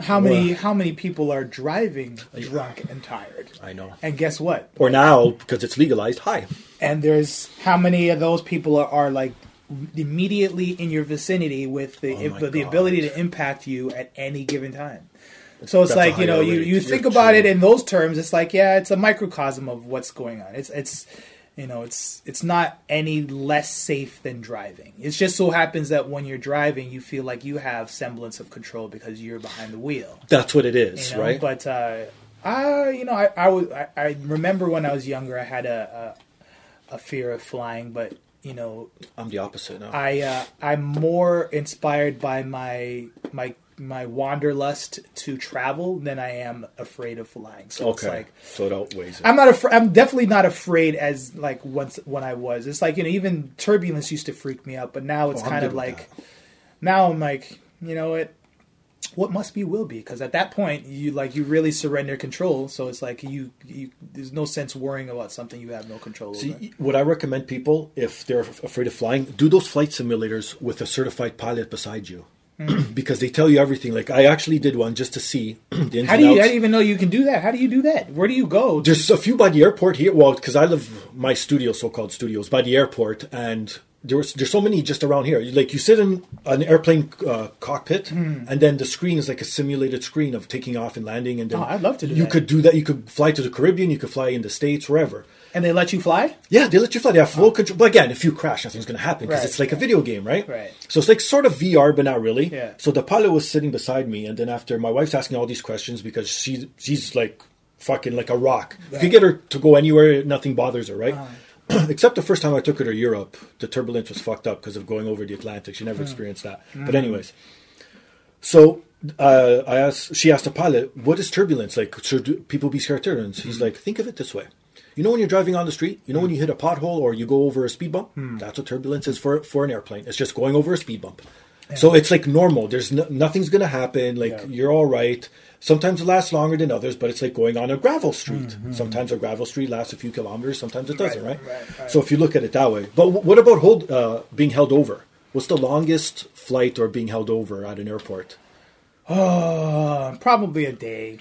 how many Well- how many people are driving drunk and tired I know. and guess what Or now because it's legalized. Hi. and there's how many of those people are, are like immediately in your vicinity with the Oh the, the ability to impact you at any given time. So it's That's like you know you, you think about it in those terms. It's like yeah, it's a microcosm of what's going on. It's it's you know it's it's not any less safe than driving. It just so happens that when you're driving, you feel like you have semblance of control because you're behind the wheel That's what it is, you know? right? But uh, I, you know, I, I was, I, I remember when I was younger, I had a, a, a fear of flying, but you know, I'm the opposite now. I, uh, I'm more inspired by my, my, my wanderlust to travel than I am afraid of flying. So it's okay, like, so it outweighs it. I'm not afraid. I'm definitely not afraid as like once when I was. It's like you know, even turbulence used to freak me out, but now it's Oh, kind of like now I'm like, you know what? What must be will be because at that point you like you really surrender control. So it's like you you there's no sense worrying about something you have no control over. See, what I recommend people, if they're afraid of flying, do those flight simulators with a certified pilot beside you. Hmm. because they tell you everything. Like I actually did one just to see the ins How do you? I didn't even know you can do that. How do you do that? Where do you go? There's a few by the airport here. Well, because I live my studio, so-called studios, by the airport, and there's there's so many just around here. Like you sit in an airplane uh, cockpit, Hmm. and then the screen is like a simulated screen of taking off and landing. And then Oh, I'd love to do You that. could do that. You could fly to the Caribbean. You could fly in the states, wherever. And they let you fly? Yeah, they let you fly. They have full control. But again, if you crash, nothing's going to happen because Right, it's like a video game, right? Right. So it's like sort of VR, but not really. Yeah. So the pilot was sitting beside me, and then after my wife's asking all these questions because she she's like fucking like a rock. You could get her to go anywhere, nothing bothers her, right? Uh-huh. Except the first time I took her to Europe, the turbulence was fucked up because of going over the Atlantic. She never Hmm. experienced that. Mm-hmm. But anyways, so uh, I asked. She asked the pilot, "What is turbulence like? Should people be scared of turbulence?" He's Mm-hmm. like, "Think of it this way. You know when you're driving on the street, you know when you hit a pothole or you go over a speed bump. Hmm. That's what turbulence is for for an airplane. It's just going over a speed bump. So it's like normal. There's no, nothing's gonna happen. Like Yeah. you're all right. Sometimes it lasts longer than others, but it's like going on a gravel street. Sometimes a gravel street lasts a few kilometers. Sometimes it doesn't, right? Mm-hmm. Right, right, right. So if you look at it that way, but w- what about hold uh, being held over? What's the longest flight or being held over at an airport? Uh, probably a day,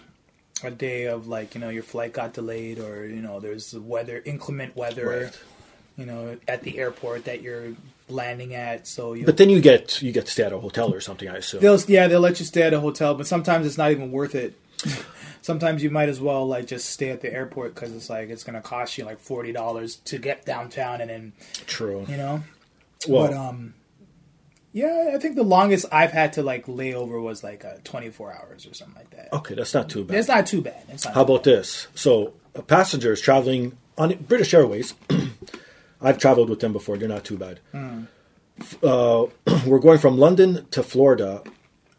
a day of like you know your flight got delayed or you know there's weather inclement weather, Right. you know at the airport that you're landing at. So you But then you get you get to stay at a hotel or something, I assume. they'll yeah they'll let you stay at a hotel, but sometimes it's not even worth it. sometimes you might as well like just stay at the airport because it's like it's gonna cost you like forty dollars to get downtown and then True. you know. Well, but um, Yeah, I think the longest I've had to like lay over was like uh, 24 hours or something like that. Okay, that's not too bad. It's not too bad. Not How too about this? So, passengers traveling on British Airways, I've traveled with them before. They're not too bad. Uh, we're going from London to Florida,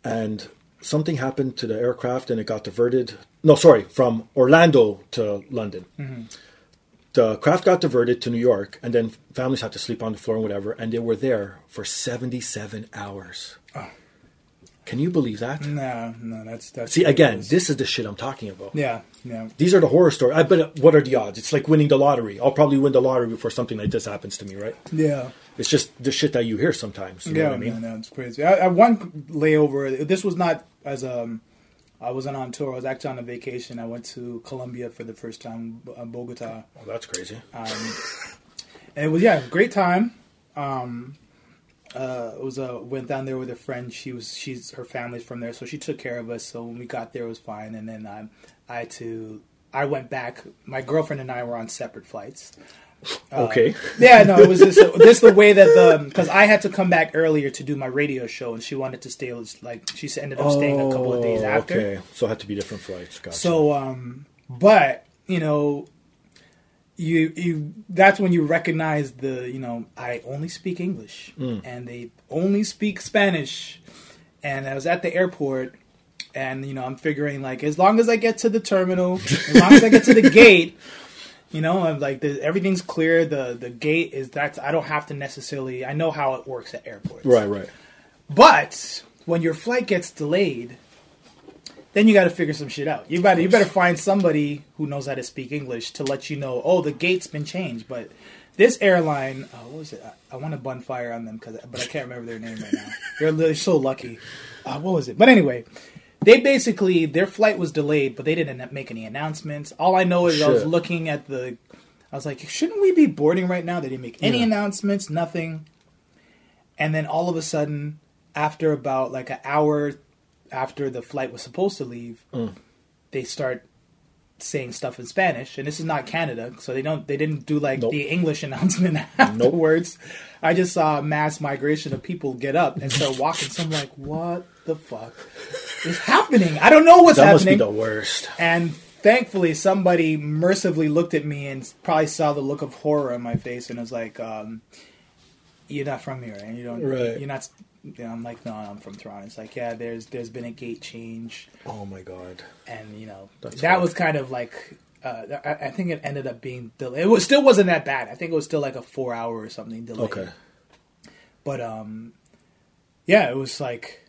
and something happened to the aircraft, and it got diverted. No, sorry, from Orlando to London. The craft got diverted to New York, and then families had to sleep on the floor and whatever, and they were there for seventy-seven hours. Can you believe that? No, no, that's that's. See, again, ridiculous. this is the shit I'm talking about. Yeah, yeah. These are the horror stories. I bet. What are the odds? It's like winning the lottery. I'll probably win the lottery before something like this happens to me, right? Yeah. It's just the shit that you hear sometimes. You know yeah, what I mean? no, no, it's crazy. I, I one layover. This was not as um, I wasn't on tour. I was actually on a vacation. I went to Colombia for the first time, uh, Bogota. Oh, that's crazy. Um, and it was yeah, great time. Um, uh, it was uh, went down there with a friend. She was she's her family's from there, so she took care of us. So when we got there, it was fine. And then um, I had to. I went back. My girlfriend and I were on separate flights. Uh, okay. Yeah, no, it was just this the way that the because I had to come back earlier to do my radio show, and she wanted to stay like she ended up staying a couple of days Oh, after. Okay, so it had to be different flights. Gotcha. So, um, but you know, you you that's when you recognize the you know I only speak English and they only speak Spanish, and I was at the airport. And you know, I'm figuring like as long as I get to the terminal, as long as I get to the gate, you know, I'm like the, everything's clear. The the gate is that's I don't have to necessarily. I know how it works at airports. right, right. But when your flight gets delayed, then you got to figure some shit out. You better you better find somebody who knows how to speak English to let you know. Oh, the gate's been changed. But this airline, uh, what was it? I, I want to bun fire on them because, but I can't remember their name right now. They're, they're so lucky. Uh, what was it? But anyway. They basically their flight was delayed, but they didn't make any announcements. All I know is I was looking at the, I was like, shouldn't we be boarding right now? They didn't make any Yeah. announcements, nothing. And then all of a sudden, after about like an hour after the flight was supposed to leave, Mm. they start saying stuff in Spanish. And this is not Canada, so they don't they didn't do like Nope. the English announcement afterwards. I just saw a mass migration of people get up and start walking. So I'm like, what the fuck is happening? I don't know what's happening. That must be the worst. And thankfully, somebody mercifully looked at me and probably saw the look of horror on my face and was like, um, "You're not from here, and you don't. Right. You're not." You know, I'm like, "No, I'm from Toronto." It's like, "Yeah, there's there's been a gate change, Oh my god. and you know That's that hard. was kind of like." Uh, I, I think it ended up being del- it was still wasn't that bad. I think it was still like a four hour or something delay. Okay. But um, yeah, it was like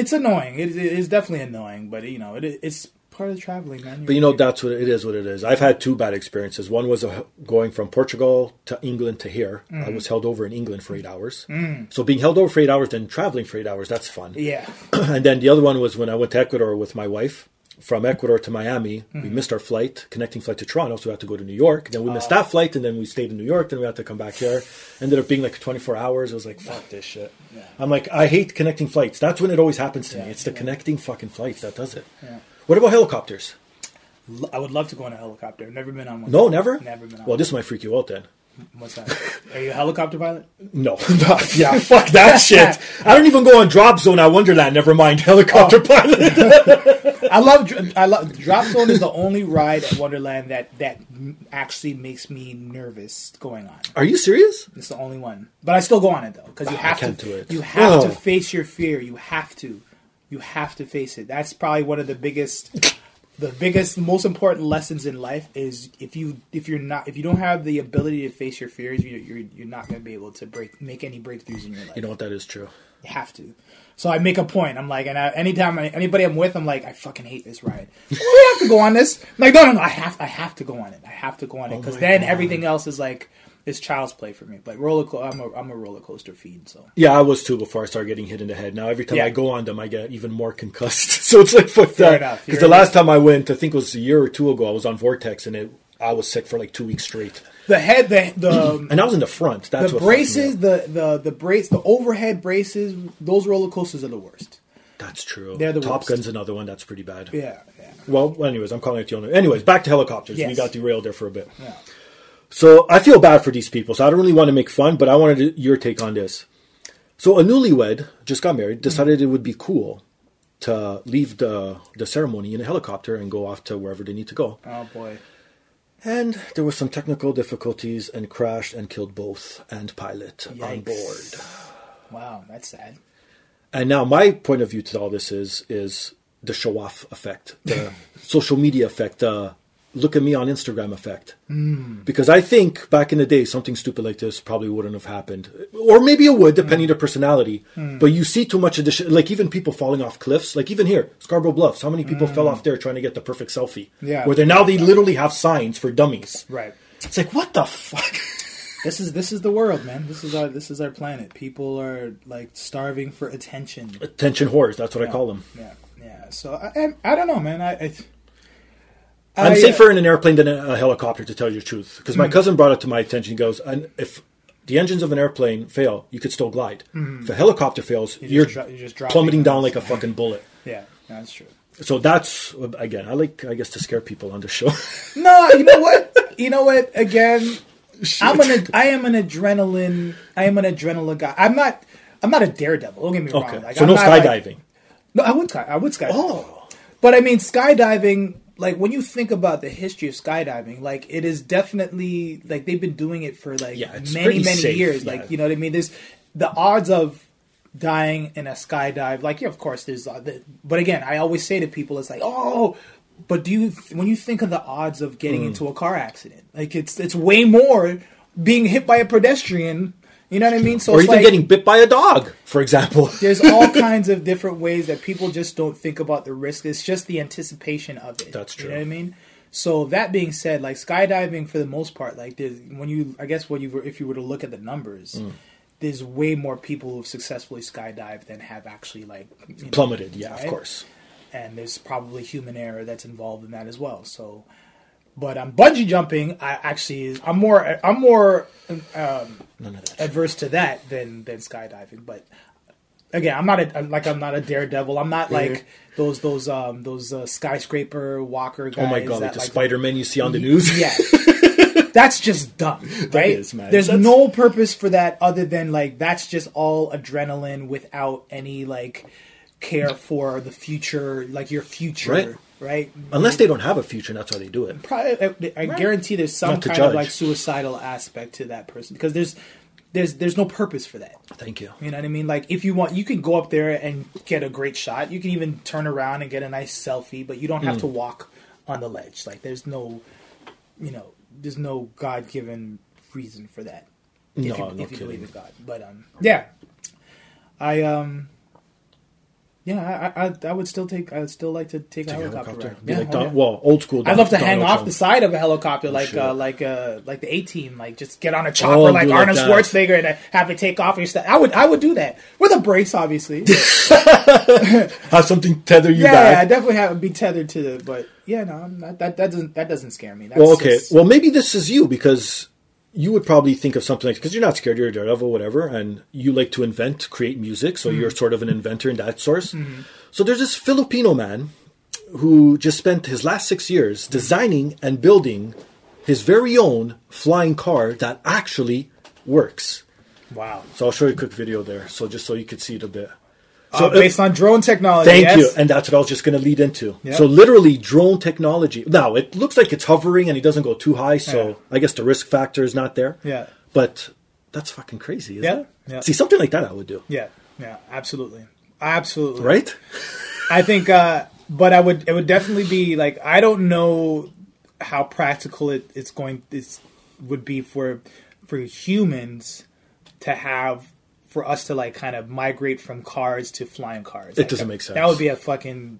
it's annoying. It, it is definitely annoying, but you know, it, it's part of traveling, man. But you know that's what it is. What it is. I've had two bad experiences. One was uh going from Portugal to England to here. I Mm. was held over in England for eight hours. So being held over for eight hours, then traveling for eight hours, that's fun. yeah, and then the other one was when I went to Ecuador with my wife. From Ecuador to Miami, we Mm-hmm. missed our flight, connecting flight to Toronto, so we had to go to New York. Then we missed Oh. that flight, and then we stayed in New York. Then we had to come back here. Ended up being like 24 hours. I was like, "Fuck this shit." I'm like, I hate connecting flights. That's when it always happens to Yeah, me. It's the yeah. connecting fucking flights that does it. Yeah. What about helicopters? L- I would love to go on a helicopter. I've never been on one. No, never. Never been on. Well, one. this might freak you out then. What's that? Are you a helicopter pilot? No, yeah, fuck that shit. I don't even go on drop zone at Wonderland. Never mind helicopter Oh. pilot. I love. I love. Drop Zone is the only ride at Wonderland that that actually makes me nervous going on. Are you serious? It's the only one, but I still go on it though because you I have to. do it. You have No. to oh. face your fear. You have to. You have to face it. That's probably one of the biggest, the biggest, most important lessons in life is if you if you're not if you don't have the ability to face your fears, you, you're you're not going to be able to break make any breakthroughs in your life. You know what? That is true. You have to. So I make a point. I'm like, and I, anytime I, anybody I'm with, I'm like, I fucking hate this ride. We have to go on this. I'm like, no, no, no. I have, I have to go on it. I have to go on it oh because my then God. everything else is like, it's child's play for me. But roller, co- I'm a, I'm a roller coaster fiend. So Yeah, I was too before I started getting hit in the head. Now every time Yeah. I go on them, I get even more concussed. so it's like fuck Fair that. Because the last time I went, I think it was a year or two ago, I was on Vortex and it, I was sick for like two weeks straight. the head, the the And I was in the front. That's the what braces, the the the brace, the overhead braces. Those roller coasters are the worst. That's true. They're the Top worst. Gun's another one that's pretty bad. Yeah, yeah, Well, anyways, I'm calling it the owner. Anyways, back to helicopters. We got derailed there for a bit. yeah. So I feel bad for these people. So I don't really want to make fun, but I wanted to- your take on this. So a newlywed just got married, decided it would be cool to leave the the ceremony in a helicopter and go off to wherever they need to go. Oh boy. And there were some technical difficulties and crashed and killed both and pilot on board. Wow, that's sad. And now my point of view to all this is is the show off effect, the social media effect, the look at me on Instagram effect. Hmm. Because I think back in the day, something stupid like this probably wouldn't have happened, or maybe it would, depending on the personality. Hmm. But you see too much of this, like even people falling off cliffs, like even here, Scarborough Bluffs. How many people fell hmm. off there trying to get the perfect selfie? Yeah. where they now they literally have signs for dummies. Right. It's like what the fuck. This is this is the world, man. This is our this is our planet. People are like starving for attention. Attention whores. That's what I call them. Yeah, yeah. So I, and I don't know, man. I, I I'm I, uh, safer in an airplane than a a helicopter, to tell you the truth. Because my cousin brought it to my attention. He goes, and if the engines of an airplane fail, you could still glide. If a helicopter fails, You are just dro- just plummeting down like a fucking bullet. Yeah, that's true. So that's again, I like, I guess, to scare people on the show. No, you know what? You know what? Again, I'm an I am an adrenaline. I am an adrenaline guy. I'm not. I'm not a daredevil. Don't get me wrong. okay, Like, so I'm no not, like- skydiving. no, I would sky. I would skydive. oh, But I mean, skydiving. Like when you think about the history of skydiving, like it is definitely like they've been doing it for like Yeah, many many safe, years. yeah. Like you know what I mean. There's the odds of dying in a skydive. Like yeah, of course there's. Uh, the, but again, I always say to people, it's like oh. But do you when you think of the odds of getting Hmm. into a car accident, like it's it's way more being hit by a pedestrian. You know what I mean? So or even like, getting bit by a dog, for example. there's all kinds of different ways that people just don't think about the risk. It's just the anticipation of it. That's true. You know what I mean? So that being said, like skydiving for the most part, like there's, when you, I guess when you were, if you were to look at the numbers, Mm. there's way more people who've successfully skydived than have actually like you know, Plummeted, yeah, of course. and there's probably human error that's involved in that as well. So, but I'm um, bungee jumping, I actually, I'm more, I'm more um, None of that. adverse to that than than skydiving. But again, I'm not a, like I'm not a daredevil. I'm not like those those um those uh, skyscraper walker guys. Oh my god, like that, the Spider Man you see on the news. Yeah. That's just dumb, right? is, man. There's That's- no purpose for that other than like that's just all adrenaline without any like care for the future, like your future, Right. Right? Unless they don't have a future, and that's why they do it. Probably, I, I guarantee there's some Not to kind of like suicidal aspect to that person because there's there's there's no purpose for that. Thank you. You know what I mean? Like if you want, you can go up there and get a great shot. You can even turn around and get a nice selfie, but you don't have to walk on the ledge. Like there's no, you know, there's no God given reason for that. If No, you, no if you believe in God, but um, yeah, I um. Yeah, I, I I would still take. I would still like to take, a Take a helicopter, helicopter. Yeah, like oh, yeah. well, old school. I'd love to Donald hang off the side of a helicopter, like shit. uh, like uh, like the A team, like just get on a chopper Oh, like do like Arnold. Schwarzenegger and uh, have it take off your stuff. I would I would do that with a brace, obviously. Have something tether you yeah, yeah, I definitely have to be tethered to the. But yeah, no, I'm not, that that doesn't that doesn't scare me. That's well, okay. just- Well, maybe this is you because you would probably think of something like because you're not scared, you're a daredevil, whatever, and you like to invent, create music, so you're mm-hmm. sort of an inventor in that source. Mm-hmm. So there's this Filipino man who just spent his last six years mm-hmm. designing and building his very own flying car that actually works. wow. So I'll show you a quick video there, so just so you could see it a bit. So So based on drone technology. Thank yes. you. And that's what I was just going to lead into. Yeah. So literally drone technology. Now it looks like it's hovering and it doesn't go too high, so Yeah. I guess the risk factor is not there. Yeah. But that's fucking crazy, isn't Yeah. it? Yeah. See, something like that I would do. yeah, yeah, absolutely, absolutely. Right? I think, uh, but I would. It would definitely be like I don't know how practical it, it's going. It's would be for for humans to have for us to like kind of migrate from cars to flying cars. Like, doesn't make sense. That would be a fucking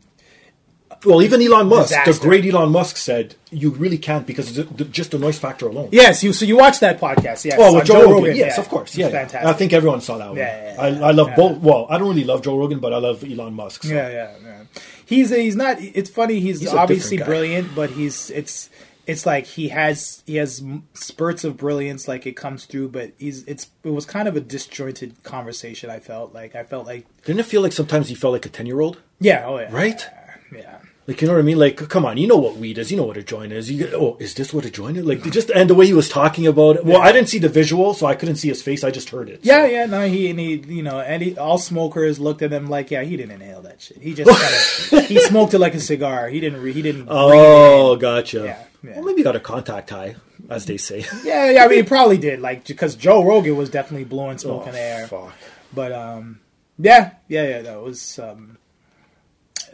Well, even Elon Musk, the great Elon Musk said, you really can't because of the, just the noise factor alone. yes. You so you watched that podcast? Yes. Oh, with Joe, Rogan. Yes, yeah. of course. Yeah, yeah. fantastic. I think everyone saw that one. Yeah, yeah, I. I love both. Well, I don't really love Joe Rogan, but I love Elon Musk. so. Yeah, yeah, yeah. He's a, he's not. It's funny. He's, He's obviously brilliant, but he's it's it's like he has he has spurts of brilliance, like it comes through. But he's it's it was kind of a disjointed conversation. I felt like I felt like Didn't it feel like sometimes he felt like a 10 year old? yeah, oh yeah, Right? yeah. Like you know what I mean? Like, come on, you know what weed is. You know what a joint is. You get, oh, is this what a joint is? Like just and the way he was talking about it. Well, I didn't see the visual, so I couldn't see his face. I just heard it. Yeah, yeah, no, he and he, you know, and he, all smokers looked at him like, yeah, he didn't inhale that shit. He just kind of he smoked it like a cigar. He didn't. He didn't. Oh, gotcha. Yeah, yeah. Well, maybe got a contact high, as they say. yeah, yeah. I mean, he probably did, like because Joe Rogan was definitely blowing smoke Oh, in the air. fuck. But um, yeah, yeah, yeah. That was um,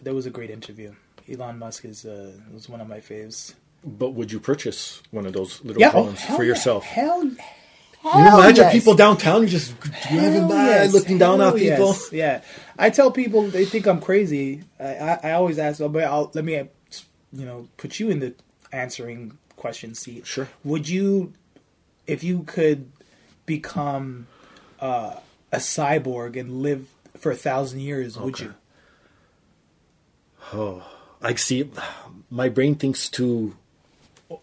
that was a great interview. Elon Musk is uh, was one of my faves. But would you purchase one of those little Yeah, oh, phones for yourself? Hell, Can you imagine yes. people downtown just driving by, yes, looking down hell on people? yes, Yeah, I tell people they think I'm crazy. I, I, I always ask, oh, but I'll, let me, you know, put you in the answering question seat. Sure. Would you, if you could become uh, a cyborg and live for a thousand years, would you? Oh, I see. My brain thinks too.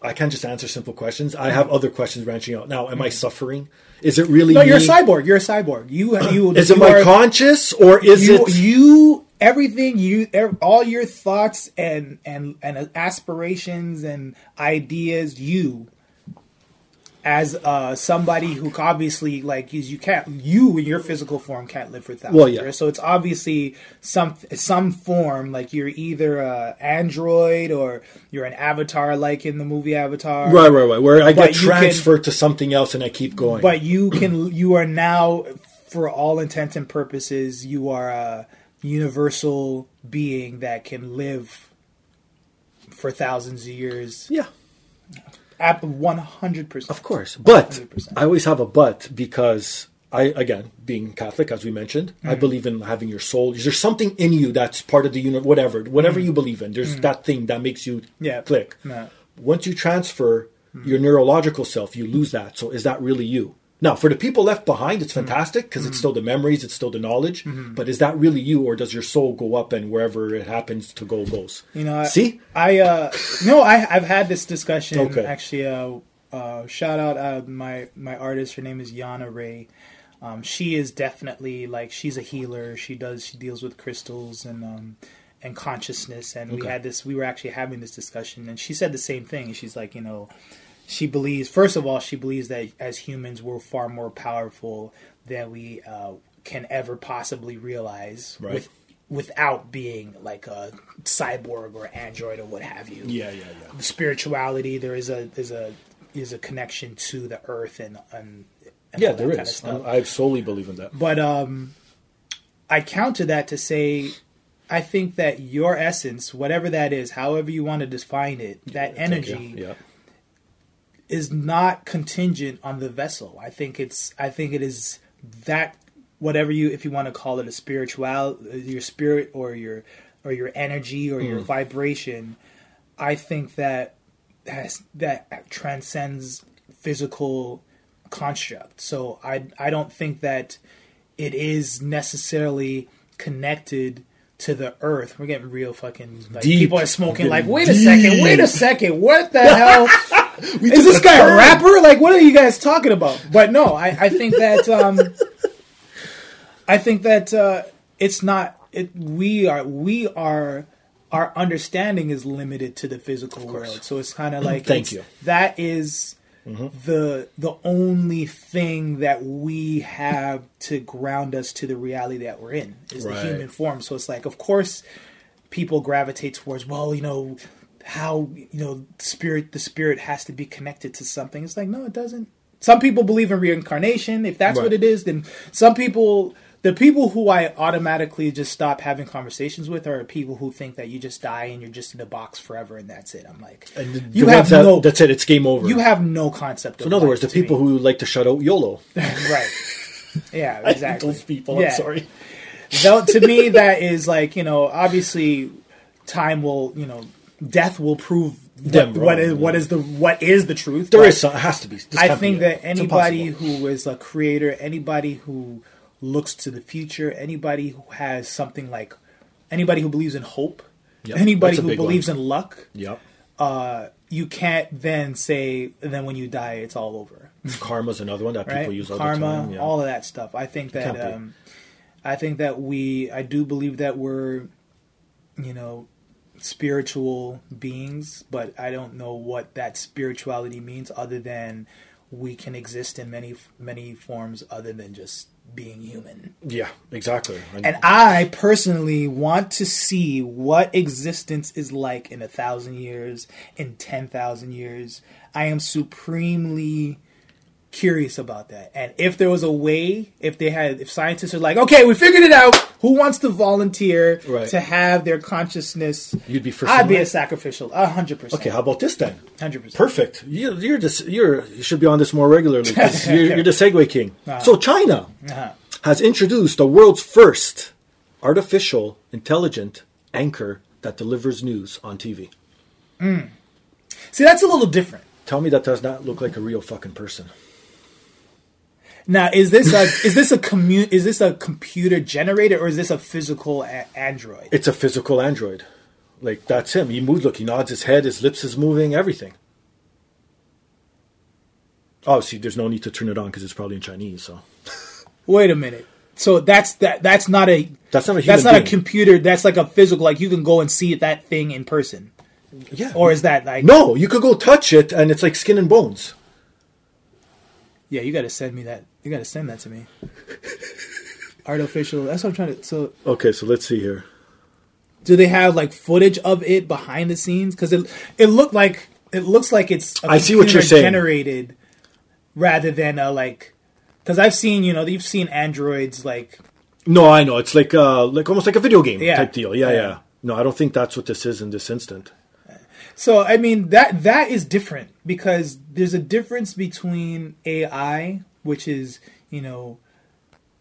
I can't just answer simple questions. I have other questions branching out. Now, am I suffering? Is it really? No, you're a cyborg. You're a cyborg. You, you. Is it my are- conscious or is you, it? you everything you all your thoughts and and and aspirations and ideas you as uh somebody who obviously like is you can't you in your physical form can't live for thousands Well, yeah. years so it's obviously some some form like you're either a android or you're an avatar like in the movie avatar Right, right, right. Where I get you can- transferred to something else and I keep going. but you can you are now for all intents and purposes you are a universal being that can live for thousands of years yeah, at 100% of course. But 100%. I always have a but because I, again, being Catholic, as we mentioned, I Mm-hmm. believe in having your soul. There's something in you that's part of the universe, whatever, whatever you believe in. There's that thing that makes you Mm-hmm. Yeah. click. No. Once you transfer your neurological self, you lose that. So is that really you? Now, for the people left behind, it's Mm-hmm. fantastic because it's still the memories, it's still the knowledge. But is that really you, or does your soul go up and wherever it happens to go goes? you know I, See, i uh no i i've had this discussion Okay. actually uh uh shout out uh my my artist her name is yana ray um she is definitely like she's a healer she does she deals with crystals and um and consciousness and we had this we were actually having this discussion and she said the same thing she's like you know she believes first of all she believes that as humans we're far more powerful than we uh, can ever possibly realize Right. with without being like a cyborg or android or what have you yeah, yeah, yeah. the spirituality there is a there's a is a connection to the earth and and, and Yeah, there is. kind of I solely believe in that. But um, I counter that to say, I think that your essence, whatever that is, however you want to define it, that energy Yeah. Is not contingent on the vessel. I think it's. I think it is that whatever you, if you want to call it a spiritual, your spirit or your or your energy or your mm. vibration. I think that has that transcends physical construct. So I I don't think that it is necessarily connected to the earth. We're getting real fucking like Deep. people are smoking like wait a second, wait a second, what the hell? Is this guy a rapper? Like what are you guys talking about? But no, I, I think that um I think that uh it's not it we are we are our understanding is limited to the physical world. So it's kind of like Thank you. that is the the only thing that we have to ground us to the reality that we're in is Right. the human form. So it's like, of course, people gravitate towards, well, you know, how you know spirit the spirit has to be connected to something. It's like, no, it doesn't. Some people believe in reincarnation. If that's what it is, then some people. The people who I automatically just stop having conversations with are people who think that you just die and you're just in a box forever and that's it. I'm like, the, you the have that, no, that's it. It's game over. you have no concept. so in other words, the to me. people who like to shut out YOLO. right, yeah, exactly. those people. Yeah. I'm sorry. Though, to me, that is like you know, obviously, time will you know, death will prove Them what, what is what is the what is the truth. There is some. It has to be. I think that anybody who is a creator, anybody who looks to the future, anybody who has something like, anybody who believes in hope, Yep, anybody who believes one. in luck, Yep. uh, you can't then say, then when you die, it's all over. Karma's another one that people right? use all Karma, the time. Yeah. all of that stuff. I think that um, I think that we, I do believe that we're, you know, spiritual beings, but I don't know what that spirituality means other than we can exist in many many forms other than just being human. Yeah, exactly. And I personally want to see what existence is like in a thousand years, in 10,000 years. I am supremely curious about that. And if there was a way, if they had, if scientists are like, okay, we figured it out, who wants to volunteer Right. to have their consciousness? You'd be for I'd be a sacrificial, a hundred percent. okay, how about this then? hundred percent. Perfect. You, you're just you're you should be on this more regularly. you're, you're the segue king. So China Uh-huh. has introduced the world's first artificial intelligent anchor that delivers news on TV. See, that's a little different. Tell me that does not look like a real fucking person. Now, is this a is this a commu- is this a computer generated or is this a physical a- android? It's a physical android. Like that's him. He moves. Look, he nods his head. His lips is moving. Everything. Oh, Obviously, there's no need to turn it on because it's probably in Chinese. So Wait a minute. So that's that that's not a that's not a that's not a computer. That's like a physical. Like you can go and see that thing in person, yeah. or is that like no? You could go touch it, and it's like skin and bones. Yeah, you got to send me that. You got to send that to me. Artificial. That's what I'm trying to. So, Okay, so let's see here. do they have like footage of it behind the scenes? Because it it looked like it looks like it's. a I see what you're saying. Generated, rather than a like. Because I've seen, you know, you've seen androids like. No, I know. It's like uh like almost like a video game Yeah. type deal. Yeah, Yeah. yeah, No, I don't think that's what this is in this instant. So I mean that that is different because there's a difference between AI, which is you know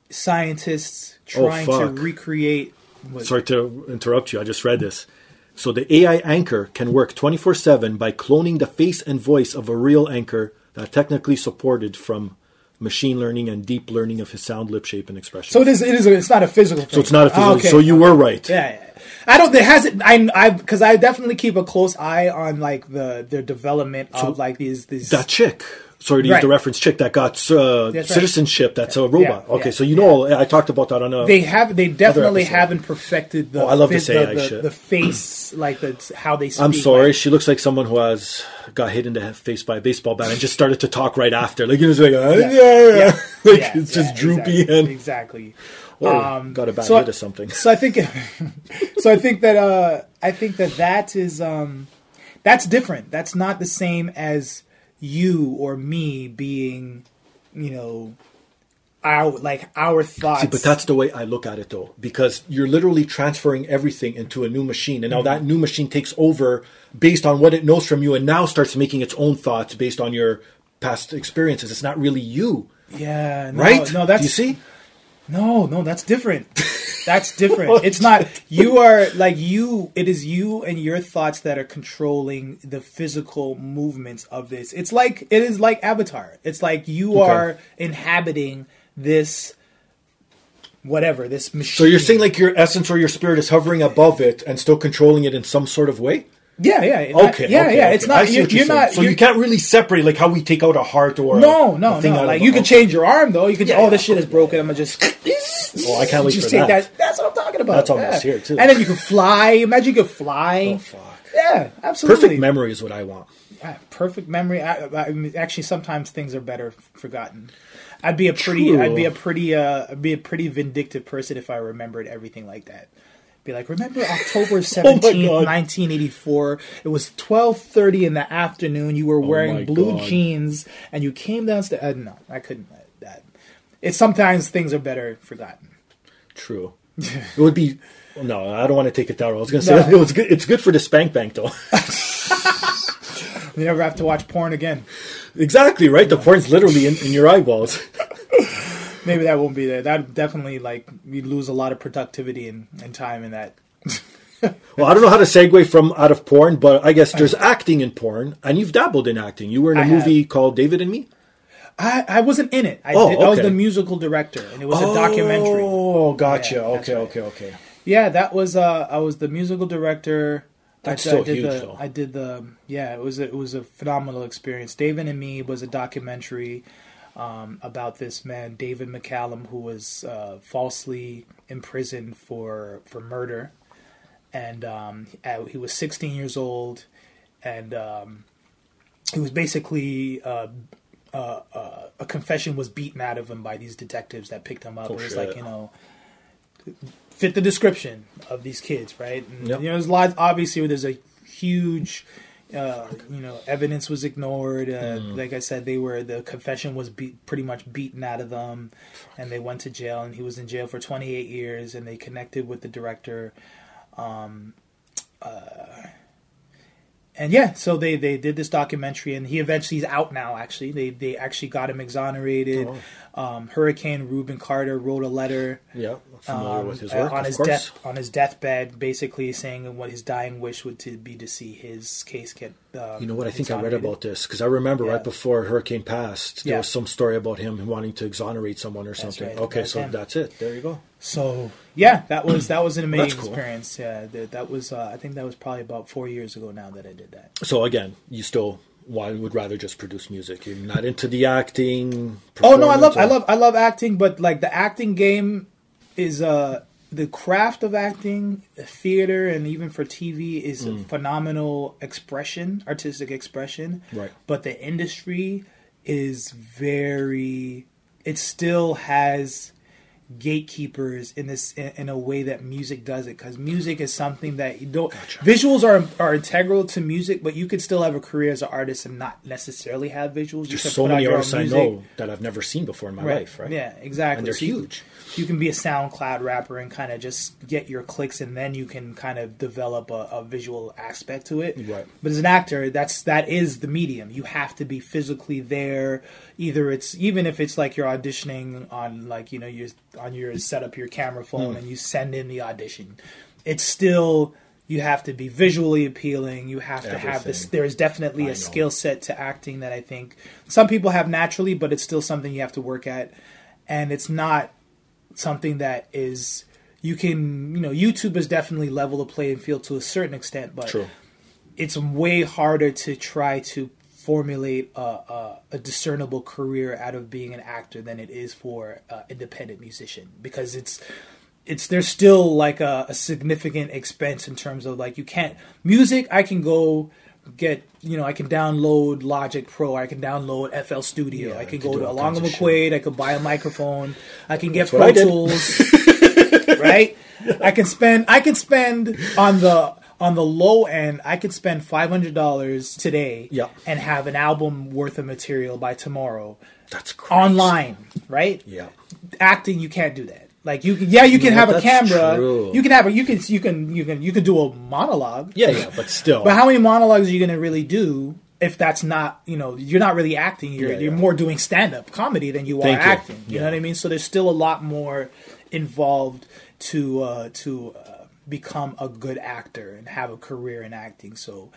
scientists Oh, trying to recreate. What, Sorry to interrupt you. I just read this. So the AI anchor can work 24/7 by cloning the face and voice of a real anchor that technically supported from machine learning and deep learning of his sound, lip shape, and expression. So it is. It is. A, it's not a physical. Thing. So it's not a physical. Ah, okay. So you were right. Yeah, yeah. I don't. There hasn't. I. I because I definitely keep a close eye on like the the development of like these these. That chick. Sorry to use Right. the reference chick that got uh, That's right. citizenship. That's a robot. Yeah, okay, yeah, so you know I talked about that on a. they have. They definitely haven't perfected the. Oh, I love this AI the, the, shit. the face, like the how they. Speak, I'm sorry. like- she looks like someone who has got hit in the face by a baseball bat and just started to talk right after. Like it was like, uh, yeah, yeah. like Yeah, it's just yeah, droopy exactly, and exactly. or Um, got a bad so- hit or something. So I think, so I think that uh, I think that that is um, that's different. That's not the same as you or me being, you know, our like our thoughts. See, but that's the way I look at it, though, because you're literally transferring everything into a new machine, and now that Mm-hmm. new machine takes over based on what it knows from you, and now starts making its own thoughts based on your past experiences. It's not really you, yeah, no, right? No, that's Do you see. No, no, that's different. That's different. it's not you are like you it is you and your thoughts that are controlling the physical movements of this. It's like it is like Avatar. It's like you Okay. are inhabiting this whatever, this machine. So you're saying like your essence or your spirit is hovering above it and still controlling it in some sort of way? Yeah, yeah. Okay, yeah, okay, yeah. okay. It's not see you're, what you're you're saying. not So you're- you can't really separate like how we take out a heart or no, no, no. Like you can change your arm though. You can. Yeah, oh, yeah, this shit is broken. I'm gonna just. Oh, I can't wait just for take that. That's what I'm talking about. That's almost Yeah. here, too. And then you can fly. Imagine you could fly. Oh, fuck. Yeah, absolutely. Perfect memory is what I want. Ah, perfect memory. I, I mean, actually, sometimes things are better forgotten. I'd be a pretty, True. I'd be a pretty, uh, I'd be a pretty vindictive person if I remembered everything like that. Be like, remember October seventeenth, God. nineteen eighty four? It was twelve thirty in the afternoon. You were my wearing blue God. jeans, and you came downstairs. Uh, no, I couldn't. That it's sometimes things are better forgotten. True. it would be. No, I don't want to take it down. I was going to say No. it was good. It's good for the spank bank though. You never have to watch porn again. exactly right. The porn's literally in, in your eyeballs. Maybe that won't be there. That definitely like we lose a lot of productivity and, and time in that. Well, I don't know how to segue from out of porn, but I guess there's acting in porn, and you've dabbled in acting. You were in a I movie called David and Me. I, I wasn't in it. I, Oh, did, I was the musical director, and it was a documentary. Oh, gotcha. Yeah, okay, right. okay, okay. Yeah, that was. Uh, I was the musical director. That's I, still I did huge, the, though. I did the. Yeah, it was. A, it was a phenomenal experience. David and Me was a documentary um, about this man, David McCallum, who was uh, falsely imprisoned for for murder, and um, at, he was 16 years old, and um, he was basically. Uh, uh, uh, a confession was beaten out of him by these detectives that picked him up. Oh, it was shit. like you know, fit the description of these kids, right? And, Yep. You know, there's lots. Obviously, there's a huge, uh, you know, evidence was ignored. Uh, Mm. Like I said, they were the confession was pretty much beaten out of them, and they went to jail. And he was in jail for 28 years. And they connected with the director. Um, uh, and yeah, so they, they did this documentary, and he eventually he's out now. Actually, they they actually got him exonerated. Oh. Um, Hurricane Rubin Carter wrote a letter Yeah, familiar um, with his work, on his course. death on his deathbed, basically saying what his dying wish would to be to see his case get. Um, You know what? I think I read about this because I remember Yeah. right before Hurricane passed, there Yeah. was some story about him wanting to exonerate someone or something. right. Okay, That's so him. that's it. There you go. So yeah, that was that was an amazing cool. experience. Yeah, that, that was uh, I think that was probably about four years ago now that I did that. So again, you still why would rather just produce music? You're not into the acting. Oh no, I love performance, I love I love acting, but like the acting game is uh the craft of acting, theater, and even for TV is Mm. a phenomenal expression, artistic expression. Right. But the industry is very. It still has gatekeepers in this in, a way that music does it because music is something that you don't visuals are are integral to music but you could still have a career as an artist and not necessarily have visuals There's so many artists I know that I've never seen before in my life, right? Yeah, exactly. And they're So huge. You can be a SoundCloud rapper and kind of just get your clicks, and then you can kind of develop a, a visual aspect to it. Right. But as an actor, that's that is the medium. You have to be physically there. Either it's even if it's like you're auditioning on like you know you on your set up your camera phone Hmm. and you send in the audition. It's still you have to be visually appealing. You have to have this. There is definitely I a skill set to acting that I think some people have naturally, but it's still something you have to work at, and it's not something that is you can you know YouTube has definitely leveled the playing field to a certain extent, but True. it's way harder to try to formulate a, a, a discernible career out of being an actor than it is for an independent musician because it's it's there's still like a, a significant expense in terms of like you can't music I can go get you know I can download Logic Pro I can download FL Studio Yeah, I can can go to Along of McQuade I can buy a microphone I can get Pro. Tools right I can spend I can spend on the on the low end I could spend five hundred dollars today Yeah. and have an album worth of material by tomorrow That's crazy. online right Yeah. acting you can't do that like you can yeah you can know have a camera true. you can have a you can you can you can you can do a monologue Yeah, yeah, but still. but how many monologues are you going to really do if that's not you know you're not really acting you're Yeah, you're yeah. more doing stand up comedy than you are Thank you. acting you, know Yeah. what I mean so there's still a lot more involved to uh, to uh, become a good actor and have a career in acting so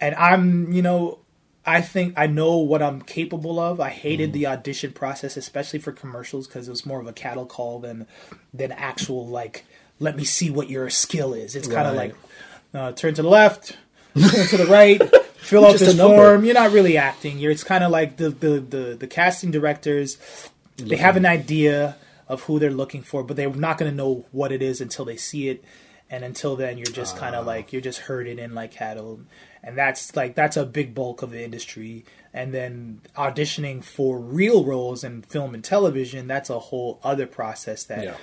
and I'm you know I think I know what I'm capable of. I hated Mm. the audition process, especially for commercials, because it was more of a cattle call than than actual like let me see what your skill is. It's kind of like uh, turn to the left, turn to the right, fill out this form. You're not really acting. You're. It's kind of like the, the the the casting directors. They have an idea of who they're looking for, but they're not going to know what it is until they see it. And until then, you're just kind Ah. of like you're just herded in like cattle, and that's like that's a big bulk of the industry. And then auditioning for real roles in film and television, that's a whole other process that Yeah.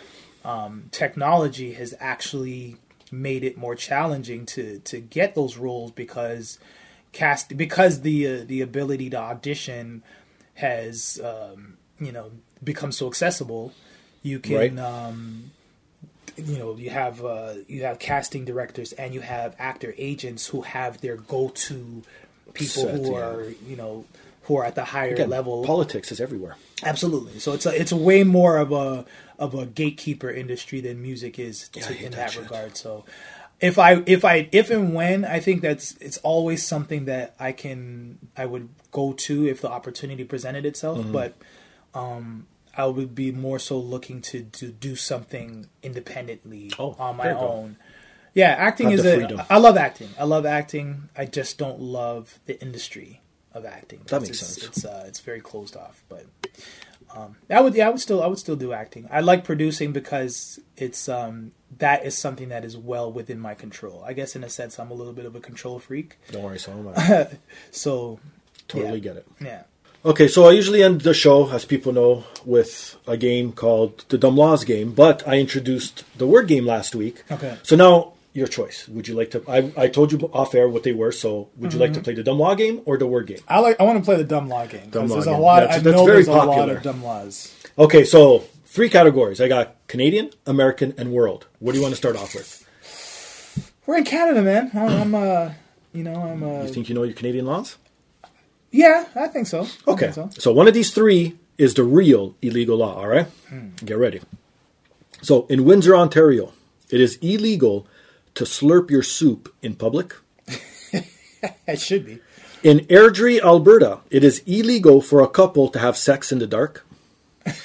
um, technology has actually made it more challenging to to get those roles because cast because the uh, the ability to audition has um, you know become so accessible. You can Right. um, you know you have uh, you have casting directors and you have actor agents who have their go to people Set, who yeah. are you know who are at the higher Again, level politics is everywhere. Absolutely. So it's a it's a way more of a of a gatekeeper industry than music is to, in that that, regard. So if I if I if and when I think that's it's always something that I can I would go to if the opportunity presented itself, Mm-hmm. but um I would be more so looking to to do something independently Oh, on my own. Yeah, acting Have is a. I love acting. I love acting. I just don't love the industry of acting. That makes it's, sense. It's uh, it's very closed off, but Um, I would, yeah, I would still, I would still do acting. I like producing because it's um, that is something that is well within my control. I guess in a sense, I'm a little bit of a control freak. Don't worry, so am I. So Totally Yeah. get it. yeah, Okay, so I usually end the show, as people know, with a game called the Dumb Laws game, but I introduced the word game last week. Okay. So now, your choice. Would you like to? I, I told you off air what they were, so would you like Mm-hmm. to play the Dumb Law game or the word game? I like. I want to play the dumb law game Dumb law there's a game. lot. That's- I that's know there's a lot of dumb laws. Okay, so three categories. I got Canadian, American, and world. What do you want to start off with? We're in Canada, man. I'm, I'm uh, you know, I'm uh, You think you know your Canadian laws? Yeah, I think so. I Okay. think so. So one of these three is the real illegal law, all right? Hmm. Get ready. So in Windsor, Ontario, it is illegal to slurp your soup in public. It should be. In Airdrie, Alberta, it is illegal for a couple to have sex in the dark.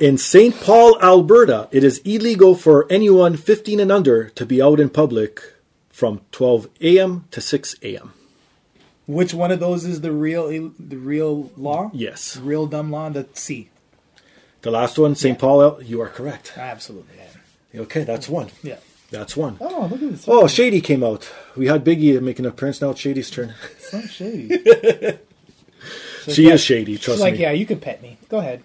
In St. Paul, Alberta, it is illegal for anyone 15 and under to be out in public from 12 a.m. to 6 a.m. Which one of those is the real the real law? Yes. Real dumb law. The C. The last one, St. Paul, you are correct. Absolutely. Yeah. Okay, that's one. yeah. That's one. Oh, look at this. Oh, Shady came out. We had Biggie making an appearance. Now it's Shady's turn. so shady. She is shady, She's trust like, me. Like, yeah, you can pet me. Go ahead.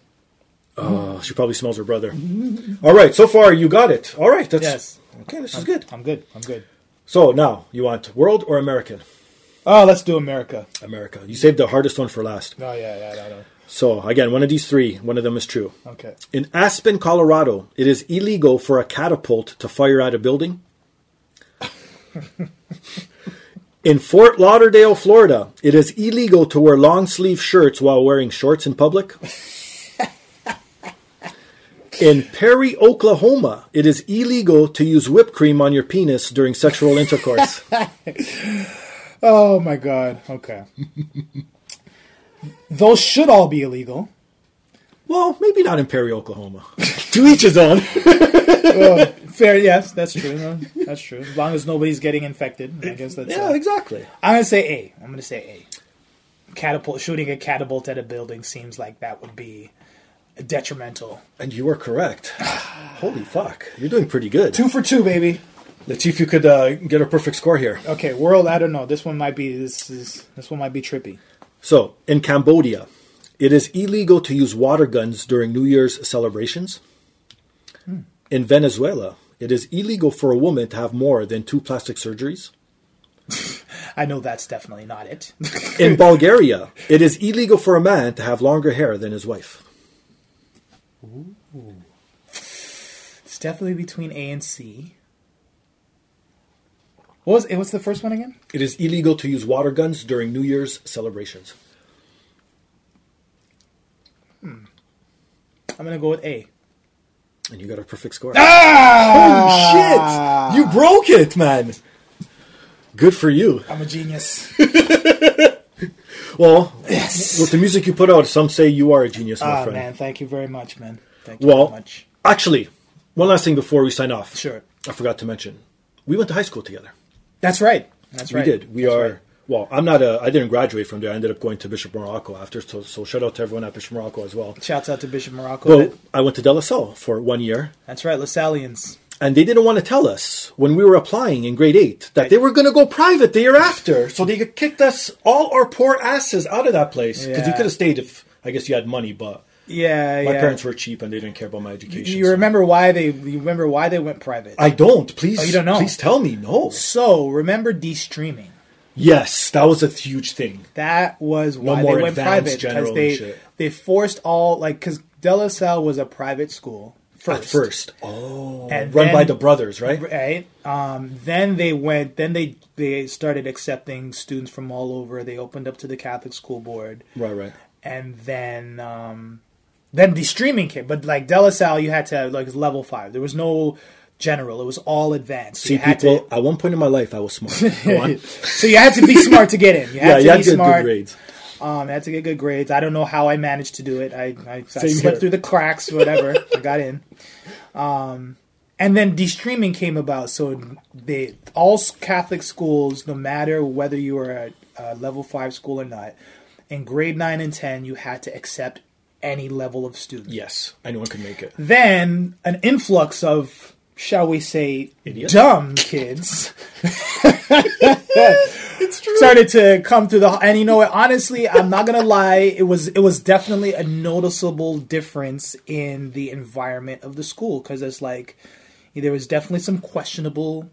Oh, she probably smells her brother. All right, so far you got it. All right, that's Yes. okay. This is good. I'm good. I'm good. So now you want world or American? Oh, let's do America. America. You saved the hardest one for last. Oh yeah, yeah, yeah. yeah. So again, one of these three. One of them is true. Okay. In Aspen, Colorado, it is illegal for a catapult to fire at a building. In Fort Lauderdale, Florida, it is illegal to wear long sleeve shirts while wearing shorts in public. In Perry, Oklahoma, it is illegal to use whipped cream on your penis during sexual intercourse. Oh my god. Okay. Those should all be illegal. well, maybe not in Perry, Oklahoma. to each his own. Well, fair. Yes, that's true. No, That's true. As long as nobody's getting infected, I guess that's. Yeah, uh, exactly. I'm gonna say A. I'm gonna say A. Catapult shooting a catapult at a building seems like that would be detrimental. And you were correct. Holy fuck. You're doing pretty good. Two for two, baby. Let's see if you could uh, get a perfect score here. Okay, world. I don't know. This one might be. This is. This one might be trippy. So, in Cambodia, it is illegal to use water guns during New Year's celebrations. In Venezuela, it is illegal for a woman to have more than two plastic surgeries. I know that's definitely not it. In Bulgaria, it is illegal for a man to have longer hair than his wife. Ooh. it's definitely between A and C. What was it? What's the first one again? It is illegal to use water guns during New Year's celebrations. I'm gonna go with A. And you got a perfect score. Ah! Holy shit! You broke it, man! Good for you. I'm a genius. Well, with the music you put out, some say you are a genius, my Ah, friend. man, thank you very much, man. Thank you Well, very much. actually, one last thing before we sign off. Sure. I forgot to mention. We went to high school together. That's right. That's right. We did. We That's are. right. Well, I'm not a. I didn't graduate from there. I ended up going to Bishop Marrocco after. So, so shout out to everyone at Bishop Marrocco as well. Shouts out to Bishop Marrocco. Well, That- I went to De La Salle for one year, That's right, Lasallians. and they didn't want to tell us when we were applying in grade eight that they were going to go private the year after. So they kicked us all our poor asses out of that place because you could have stayed if I guess you had money, but Yeah, my yeah. parents were cheap and they didn't care about my education. You so- remember why they? You remember why they went private? I don't. Please. Oh, you don't know? Please tell me. No. so remember de-streaming. Yes, that was a huge thing. That was why more they went private because they they forced all like because De La Salle was a private school first. At first. Oh. And run by the brothers, right? right? Um, then they went. Then they they started accepting students from all over. They opened up to the Catholic school board, Right, right. and then um, then the streaming came. But like De La Salle, you had to like level five. There was no general. It was all advanced. So See, you had people, to. at one point in my life, I was smart. So you had to be smart to get in. You had yeah, to you had be good, good smart. grades. Um, I had to get good grades. I don't know how I managed to do it. I, I, I slipped here. through the cracks, whatever. I got in. Um, and then de-streaming came about. So they all Catholic schools, no matter whether you were a, a level five school or not, in grade nine and ten, you had to accept any level of student. Yes, anyone could make it. Then an influx of, shall we say, Idiots. dumb kids started to come through the and you know what honestly i'm not gonna lie it was it was definitely a noticeable difference in the environment of the school because it's like there was definitely some questionable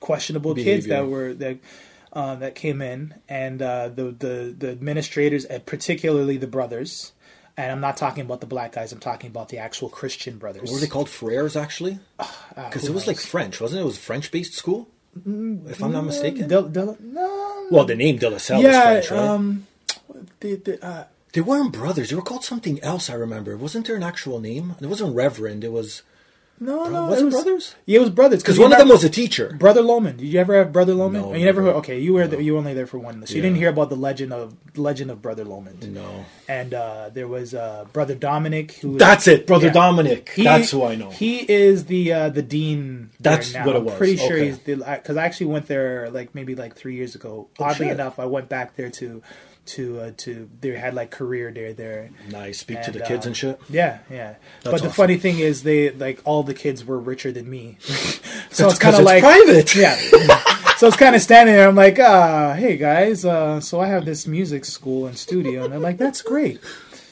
questionable kids that were that uh, that came in and uh, the, the the administrators and particularly the brothers and i'm not talking about the black guys i'm talking about the actual christian brothers What were they called? Frères, actually? Because who it was like? French, wasn't it? It was a French-based school, if I'm not mistaken. Del- Del- no well, the name De La Salle yeah is French, right? um the, the, uh, they weren't brothers. They were called something else. I remember. Wasn't there an actual name? It wasn't Reverend. It was. No no was it was, brothers? yeah it was brothers Because one of them was a teacher. Brother Loman. Did you ever have Brother Loman? No, you never heard. Okay, you were the, you were only there for one, so you didn't hear about the legend of legend of Brother Loman. No. And uh, there was uh, Brother Dominic, who was- That's it, Brother Yeah. Dominic. He- That's who I know. He is the uh, the dean. That's what it I'm was. Pretty sure he's the because I actually went there like maybe like three years ago. Oh, Oddly shit. enough, I went back there to to uh, to they had like career day there. nice. Speak to the kids uh, and shit. Yeah, yeah. but the awesome. funny thing is, they like all the kids were richer than me, so That's it's kind of like private. yeah. so it's kind of standing there. I'm like, uh, hey guys, uh, so I have this music school and studio, and they're like, that's great.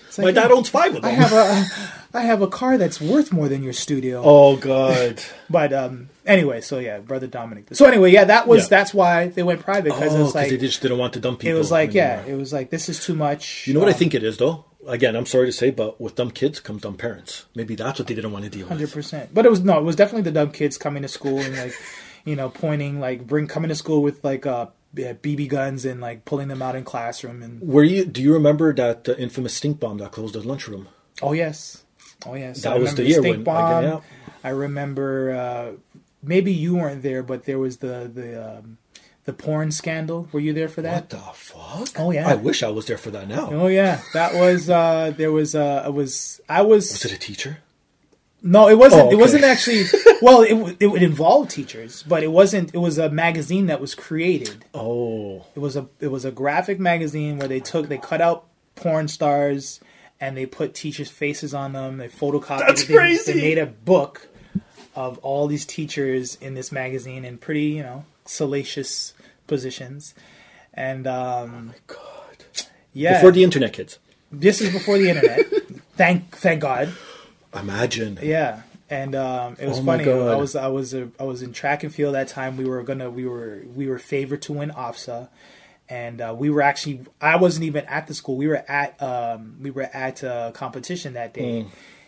It's like, My dad owns five of them. I have a, I have a car that's worth more than your studio. Oh God. But um, anyway, so yeah, brother Dominic. So anyway, yeah, that was Yeah. that's why they went private because Oh, it was like they just didn't want to dump people. it was like yeah, it was like this is too much. You know what I Um, think it is though. Again, I'm sorry to say, but with dumb kids comes dumb parents. Maybe that's what they didn't want to deal Hundred with. percent. But it was no, it was definitely the dumb kids coming to school and like, you know, pointing like bring coming to school with like uh yeah, BB guns and like pulling them out in classroom and Were you? Do you remember that uh, infamous stink bomb that closed the lunchroom? oh yes, oh yes. That I was remember the year stink when- bomb. yeah. I remember uh, maybe you weren't there, but there was the the um, the porn scandal. Were you there for that? What the fuck? Oh, yeah. I wish I was there for that now. Oh yeah, that was uh there was uh it was I was, Was it a teacher? no it wasn't Oh, it wasn't actually well it it would involve teachers but it wasn't it was a magazine that was created Oh, It was a it was a graphic magazine where they took they cut out porn stars and they put teachers' faces on them. They photocopied. That's it. They, crazy. They made a book of all these teachers in this magazine in pretty you know salacious positions. And um, God. yeah, Before the internet, kids. this is before the internet. thank thank God. Imagine. Yeah, and um, it was Oh funny. God. I was I was uh, I was in track and field that time. We were gonna we were we were favored to win OFSAA, and uh, we were actually I wasn't even at the school. We were at um, we were at a competition that day,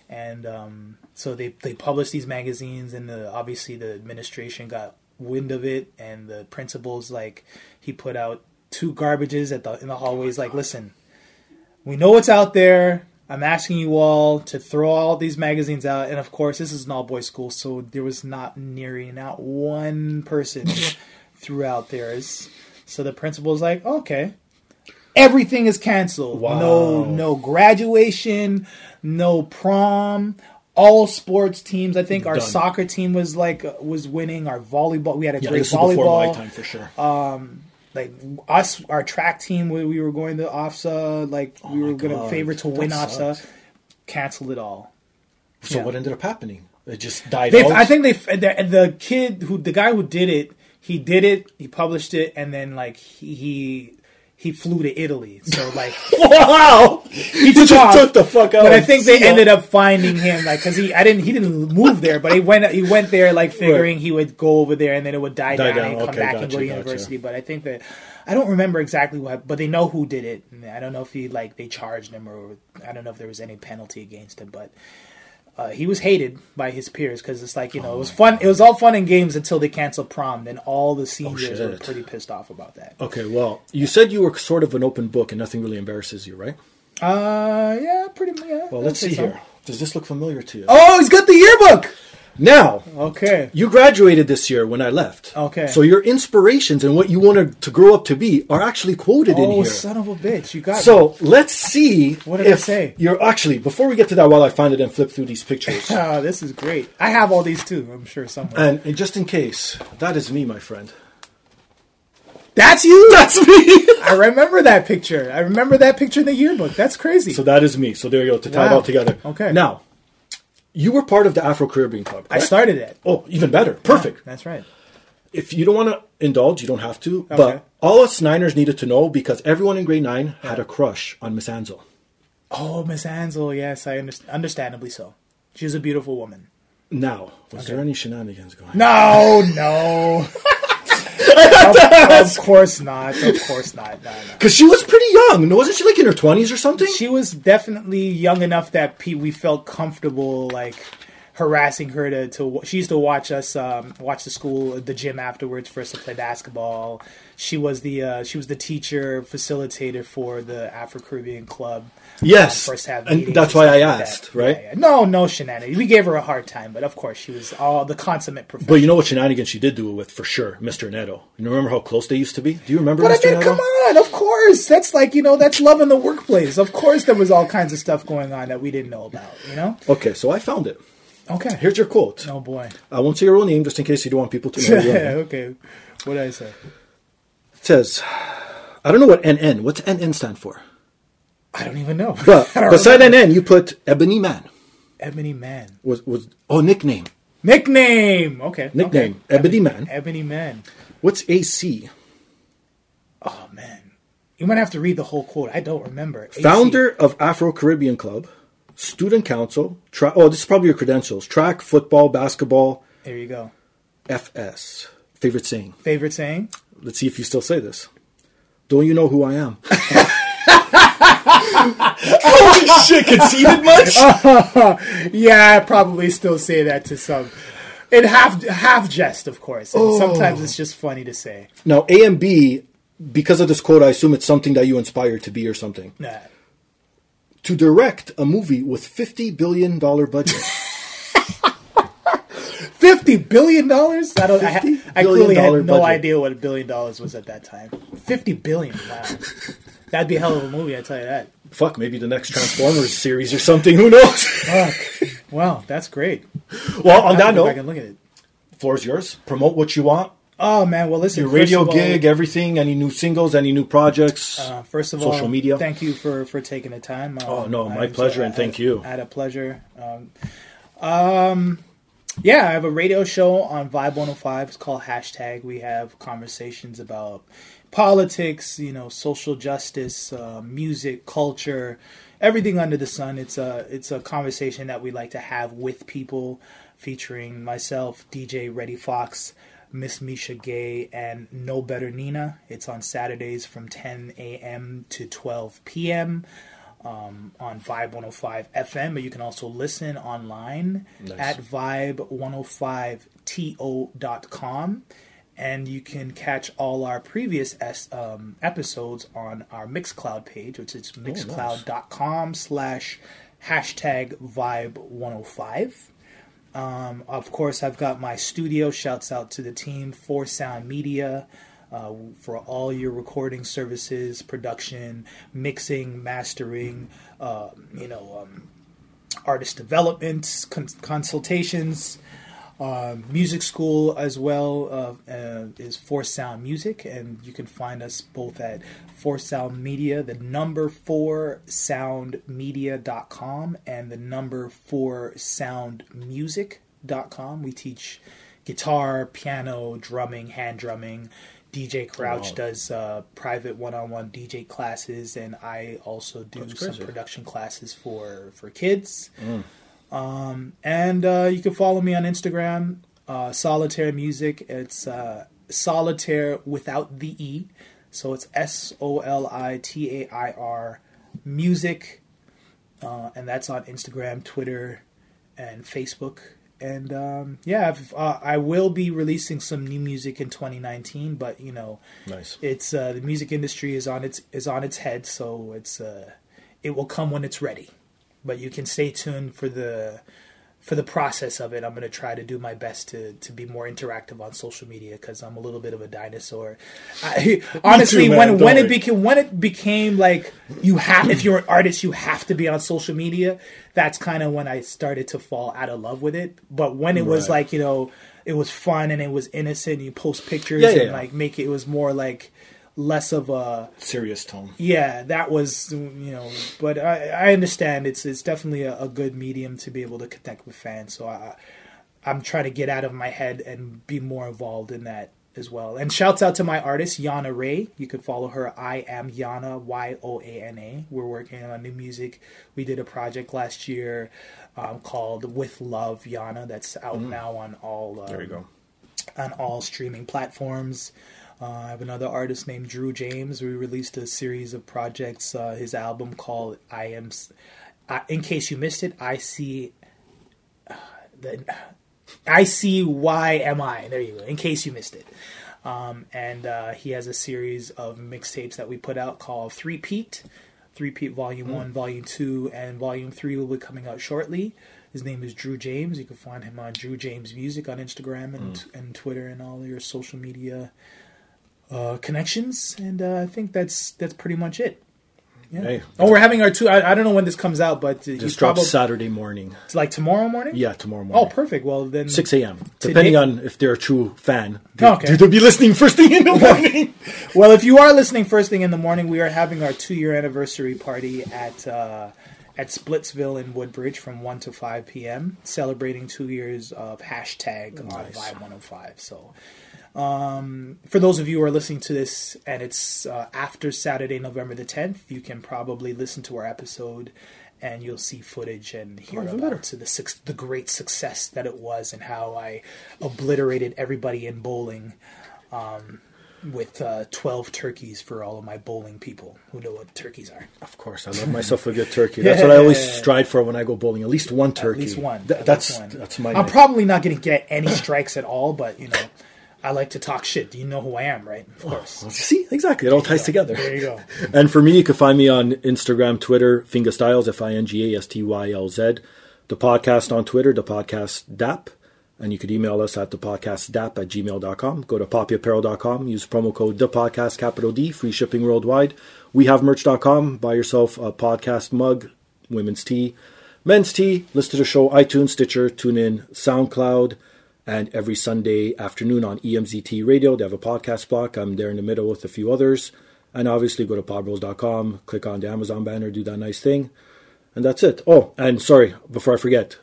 and um, so they they published these magazines, and the, obviously the administration got wind of it, and the principal's like he put out two garbages at the in the hallways. Like, listen, we know what's out there. I'm asking you all to throw all these magazines out, and of course, this is an all boys school, so there was not nearly not one person throughout out theirs. So the principal's like, okay, everything is canceled. Wow. No, no graduation, no prom. All sports teams. I think our Done. soccer team was like was winning. Our volleyball. We had a Yeah, great this is before volleyball my time for sure. Um, like us, our track team, we, we were going to OFSAA, like we were Oh going to favor to win that OFSAA, sucks. canceled it all. so yeah. what ended up happening? It just died They, out. I think they the, the kid who the guy who did it, he did it, he published it, and then like he he, he flew to Italy. So like wow. he just took off. took the fuck out. But I think they ended up finding him, like, because he, I didn't, he didn't move there, but he went, he went there, like, figuring he would go over there and then it would die, Die down, down. and come Okay, back and go to gotcha. university. But I think that I don't remember exactly what, but they know who did it. And I don't know if he like they charged him or I don't know if there was any penalty against him, but. Uh, he was hated by his peers because it's like you know it was fun. It was all fun and games until they canceled prom. Then all the seniors were pretty pissed off about that. Okay, well, you said you were sort of an open book and nothing really embarrasses you, right? Uh, yeah, pretty. much. Yeah. Well, let's see so. here. Does this look familiar to you? Oh, he's got the yearbook. Now, Okay. you graduated this year when I left. Okay. So your inspirations and what you wanted to grow up to be are actually quoted in Oh, here. son of a bitch! You got me. So let's see. What did I say? You're actually before we get to that. While I find it and flip through these pictures, Oh, this is great. I have all these too. I'm sure somewhere. and, and just in case, that is me, my friend. That's you. That's me. I remember that picture. I remember that picture in the yearbook. That's crazy. so that is me. So there you go to tie it all together. Okay. Now, you were part of the Afro Caribbean Club. I started it. Oh, even better. Perfect. That's right. If you don't want to indulge, you don't have to. Okay. But all us Niners needed to know because everyone in grade nine had a crush on Miss Ansel. Oh, Miss Ansel. Yes, I understand. Understandably so. She's a beautiful woman. Now, was there any shenanigans going? on? No, no. of, of course not. Of course not. No, no. Because she was pretty young. Wasn't she like in her twenties or something? She was definitely young enough that we felt comfortable like harassing her to, to she used to watch us um, watch the school the gym afterwards for us to play basketball she was the uh, she was the teacher facilitator for the Afro Caribbean club Yes, um, first half and that's why I like that. asked, right? Yeah, yeah. no no shenanigans we gave her a hard time but of course she was all the consummate professional But you know what shenanigans she did do it with for sure, Mr. Neto. You remember how close they used to be? Do you remember But I mean, Neto? come on, of course. That's like, you know, that's love in the workplace. Of course there was all kinds of stuff going on that we didn't know about, you know? Okay, so I found it. Okay. Here's your quote. Oh boy. I won't say your real name just in case you don't want people to know. name. okay. What did I say? It says, I don't know what NN. What's NN stand for? I don't even know. But beside. NN, you put Ebony Man. Ebony Man. Was was oh nickname Nickname. Okay. nickname okay. Ebony Man. Ebony Man. What's AC? Oh man. You might have to read the whole quote. I don't remember. AC. Founder of Afro Caribbean Club, student council. Tra- oh, this is probably your credentials: track, football, basketball, There you go. FS. Favorite saying. Favorite saying? Let's see if you still say this. Don't you know who I am? Holy shit! Conceited much? Yeah, I probably still say that to some. In half half jest, of course. And Oh. Sometimes it's just funny to say. Now A and B, because of this quote, I assume it's something that you inspired to be or something. Nah. To direct a movie with fifty billion dollar budget. Fifty billion dollars? I don't. I, ha- I clearly had no budget. idea what a billion dollars was at that time. Fifty billion. Wow, that'd be a hell of a movie. I tell you that. Fuck, maybe the next Transformers series or something. Who knows? Fuck. wow, that's great. well, on I that to go back note, look at it. floor's yours. Promote what you want. Oh man, well listen. Your radio all- gig, everything. Any new singles? Any new projects? Uh, first of Social all, social media. Thank you for for taking the time. Um, Oh, no, my I- pleasure, and I- thank you. I had a pleasure. Um, um, yeah, I have a radio show on Vibe 105. It's called Hashtag. We have conversations about politics, you know, social justice, uh, music, culture, everything under the sun. It's a it's a conversation that we like to have with people, featuring myself, DJ Reddy Fox. Miss Misha Gay and No Better Nina. It's on Saturdays from 10 a.m. to 12 p.m. Um, on Vibe 105 FM, but you can also listen online Nice. at vibe105to.com. And you can catch all our previous es- um, episodes on our Mixcloud page, which is mixcloud.com slash hashtag vibe 105. Um, of course, I've got my studio. Shouts out to the team for Sound Media uh, for all your recording services, production, mixing, mastering, uh, you know, um, artist development, con- consultations. Uh, music school as well uh, uh, is For Sound Music, and you can find us both at For Sound Media, the number four sound soundmedia.com, and the number four sound soundmusic.com. We teach guitar, piano, drumming, hand drumming. DJ Crouch Wow. does uh, private one-on-one DJ classes, and I also do some production classes for for kids. And uh, you can follow me on Instagram, uh, Solitair Music. It's uh, Solitaire without the E. So it's S O L I T A I R Music. Uh, and that's on Instagram, Twitter, and Facebook. And um, yeah, uh, I will be releasing some new music in 2019, but you know, nice. it's uh, the music industry is on its is on its head, so it's uh, it will come when it's ready. But you can stay tuned for the for the process of it. I'm going to try to do my best to to be more interactive on social media because I'm a little bit of a dinosaur. I, honestly, man, when don't when it became when it became like you have if you're an artist you have to be on social media. That's kind of when I started to fall out of love with it. But when it was like you know it was fun and it was innocent. You post pictures Yeah, yeah, and yeah. like make it, it was more like less of a Serious tone. yeah. That was you know, but I I understand it's it's definitely a, a good medium to be able to connect with fans. So I I'm trying to get out of my head and be more involved in that as well. And shouts out to my artist Yoana Ray. You could follow her. I am Yoana Y O A N A. We're working on new music. We did a project last year um, called With Love Yoana. That's out now on all. Um, There you go. on all streaming platforms. Uh, I have another artist named Drew James. We released a series of projects. Uh, his album called "I Am." S- Uh, in case you missed it, I see. Uh, the, I see. Why am I? There you go. In case you missed it, um, and uh, he has a series of mixtapes that we put out called Three Peat. Three Peat Volume One, Volume Two, and Volume Three will be coming out shortly. His name is Drew James. You can find him on Drew James Music on Instagram and and Twitter and all your social media uh, connections. And uh, I think that's that's pretty much it. Yeah. Hey. oh, we're having our two. I, I don't know when this comes out, but uh, This drops Saturday morning. It's like tomorrow morning. Yeah, tomorrow morning. Oh, perfect. Well, then 6 a.m. Today- Depending on if they're a true fan. They, Okay. They'll be listening first thing in the morning. Well, if you are listening first thing in the morning, we are having our two year anniversary party at uh, at Splitsville in Woodbridge from one to five p.m. Celebrating two years of hashtag on Nice. Vibe One Hundred Five. So. Um, for those of you who are listening to this and it's uh, after Saturday, November the 10th, you can probably listen to our episode and you'll see footage and hear Oh, about to the the great success that it was and how I obliterated everybody in bowling um, with uh, 12 turkeys for all of my bowling people who know what turkeys are. Of course, I love myself a good turkey. That's what I always Yeah. strive for when I go bowling. At least one turkey. At least one. Th- At that's least one. that's my. I'm night. probably not going to get any strikes at all, but you know, I like to talk shit. Do you know who I am, right? Of course. See, exactly. It all ties together. There you go. And for me, you can find me on Instagram, Twitter, Fingastylz, F I N G A S T Y L Z. The podcast on Twitter, the podcast DAP. And you could email us at dapodcastdap at gmail.com. Go to poppyapparel.com. Use promo code Dapodcast capital D. Free shipping worldwide. We have merch.com. Buy yourself a podcast mug, women's tea, men's tea. Listen to the show iTunes, Stitcher, TuneIn, SoundCloud, and every Sunday afternoon on EMZT Radio. They have a podcast block. I'm there in the middle with a few others. And obviously go to podbros.com, click on the Amazon banner, do that nice thing. And that's it. Oh, and sorry, before I forget,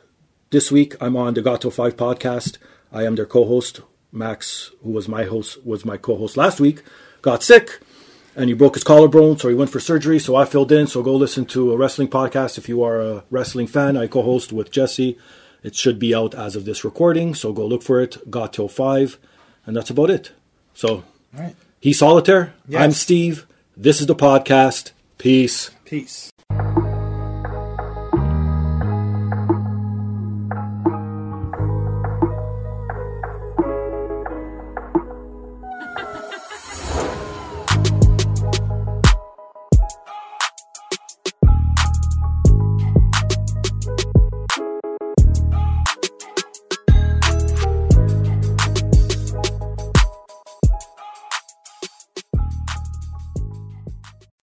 this week I'm on the Gato 5 podcast. I am their co-host. Max, who was my host, was my co-host last week, got sick and he broke his collarbone, so he went for surgery. So I filled in. So go listen to a wrestling podcast if you are a wrestling fan. I co-host with Jesse. It should be out as of this recording, so go look for it. Got till five, and that's about it. So right. he's Solitair. Yes. I'm Steve. This is the podcast. Peace. Peace.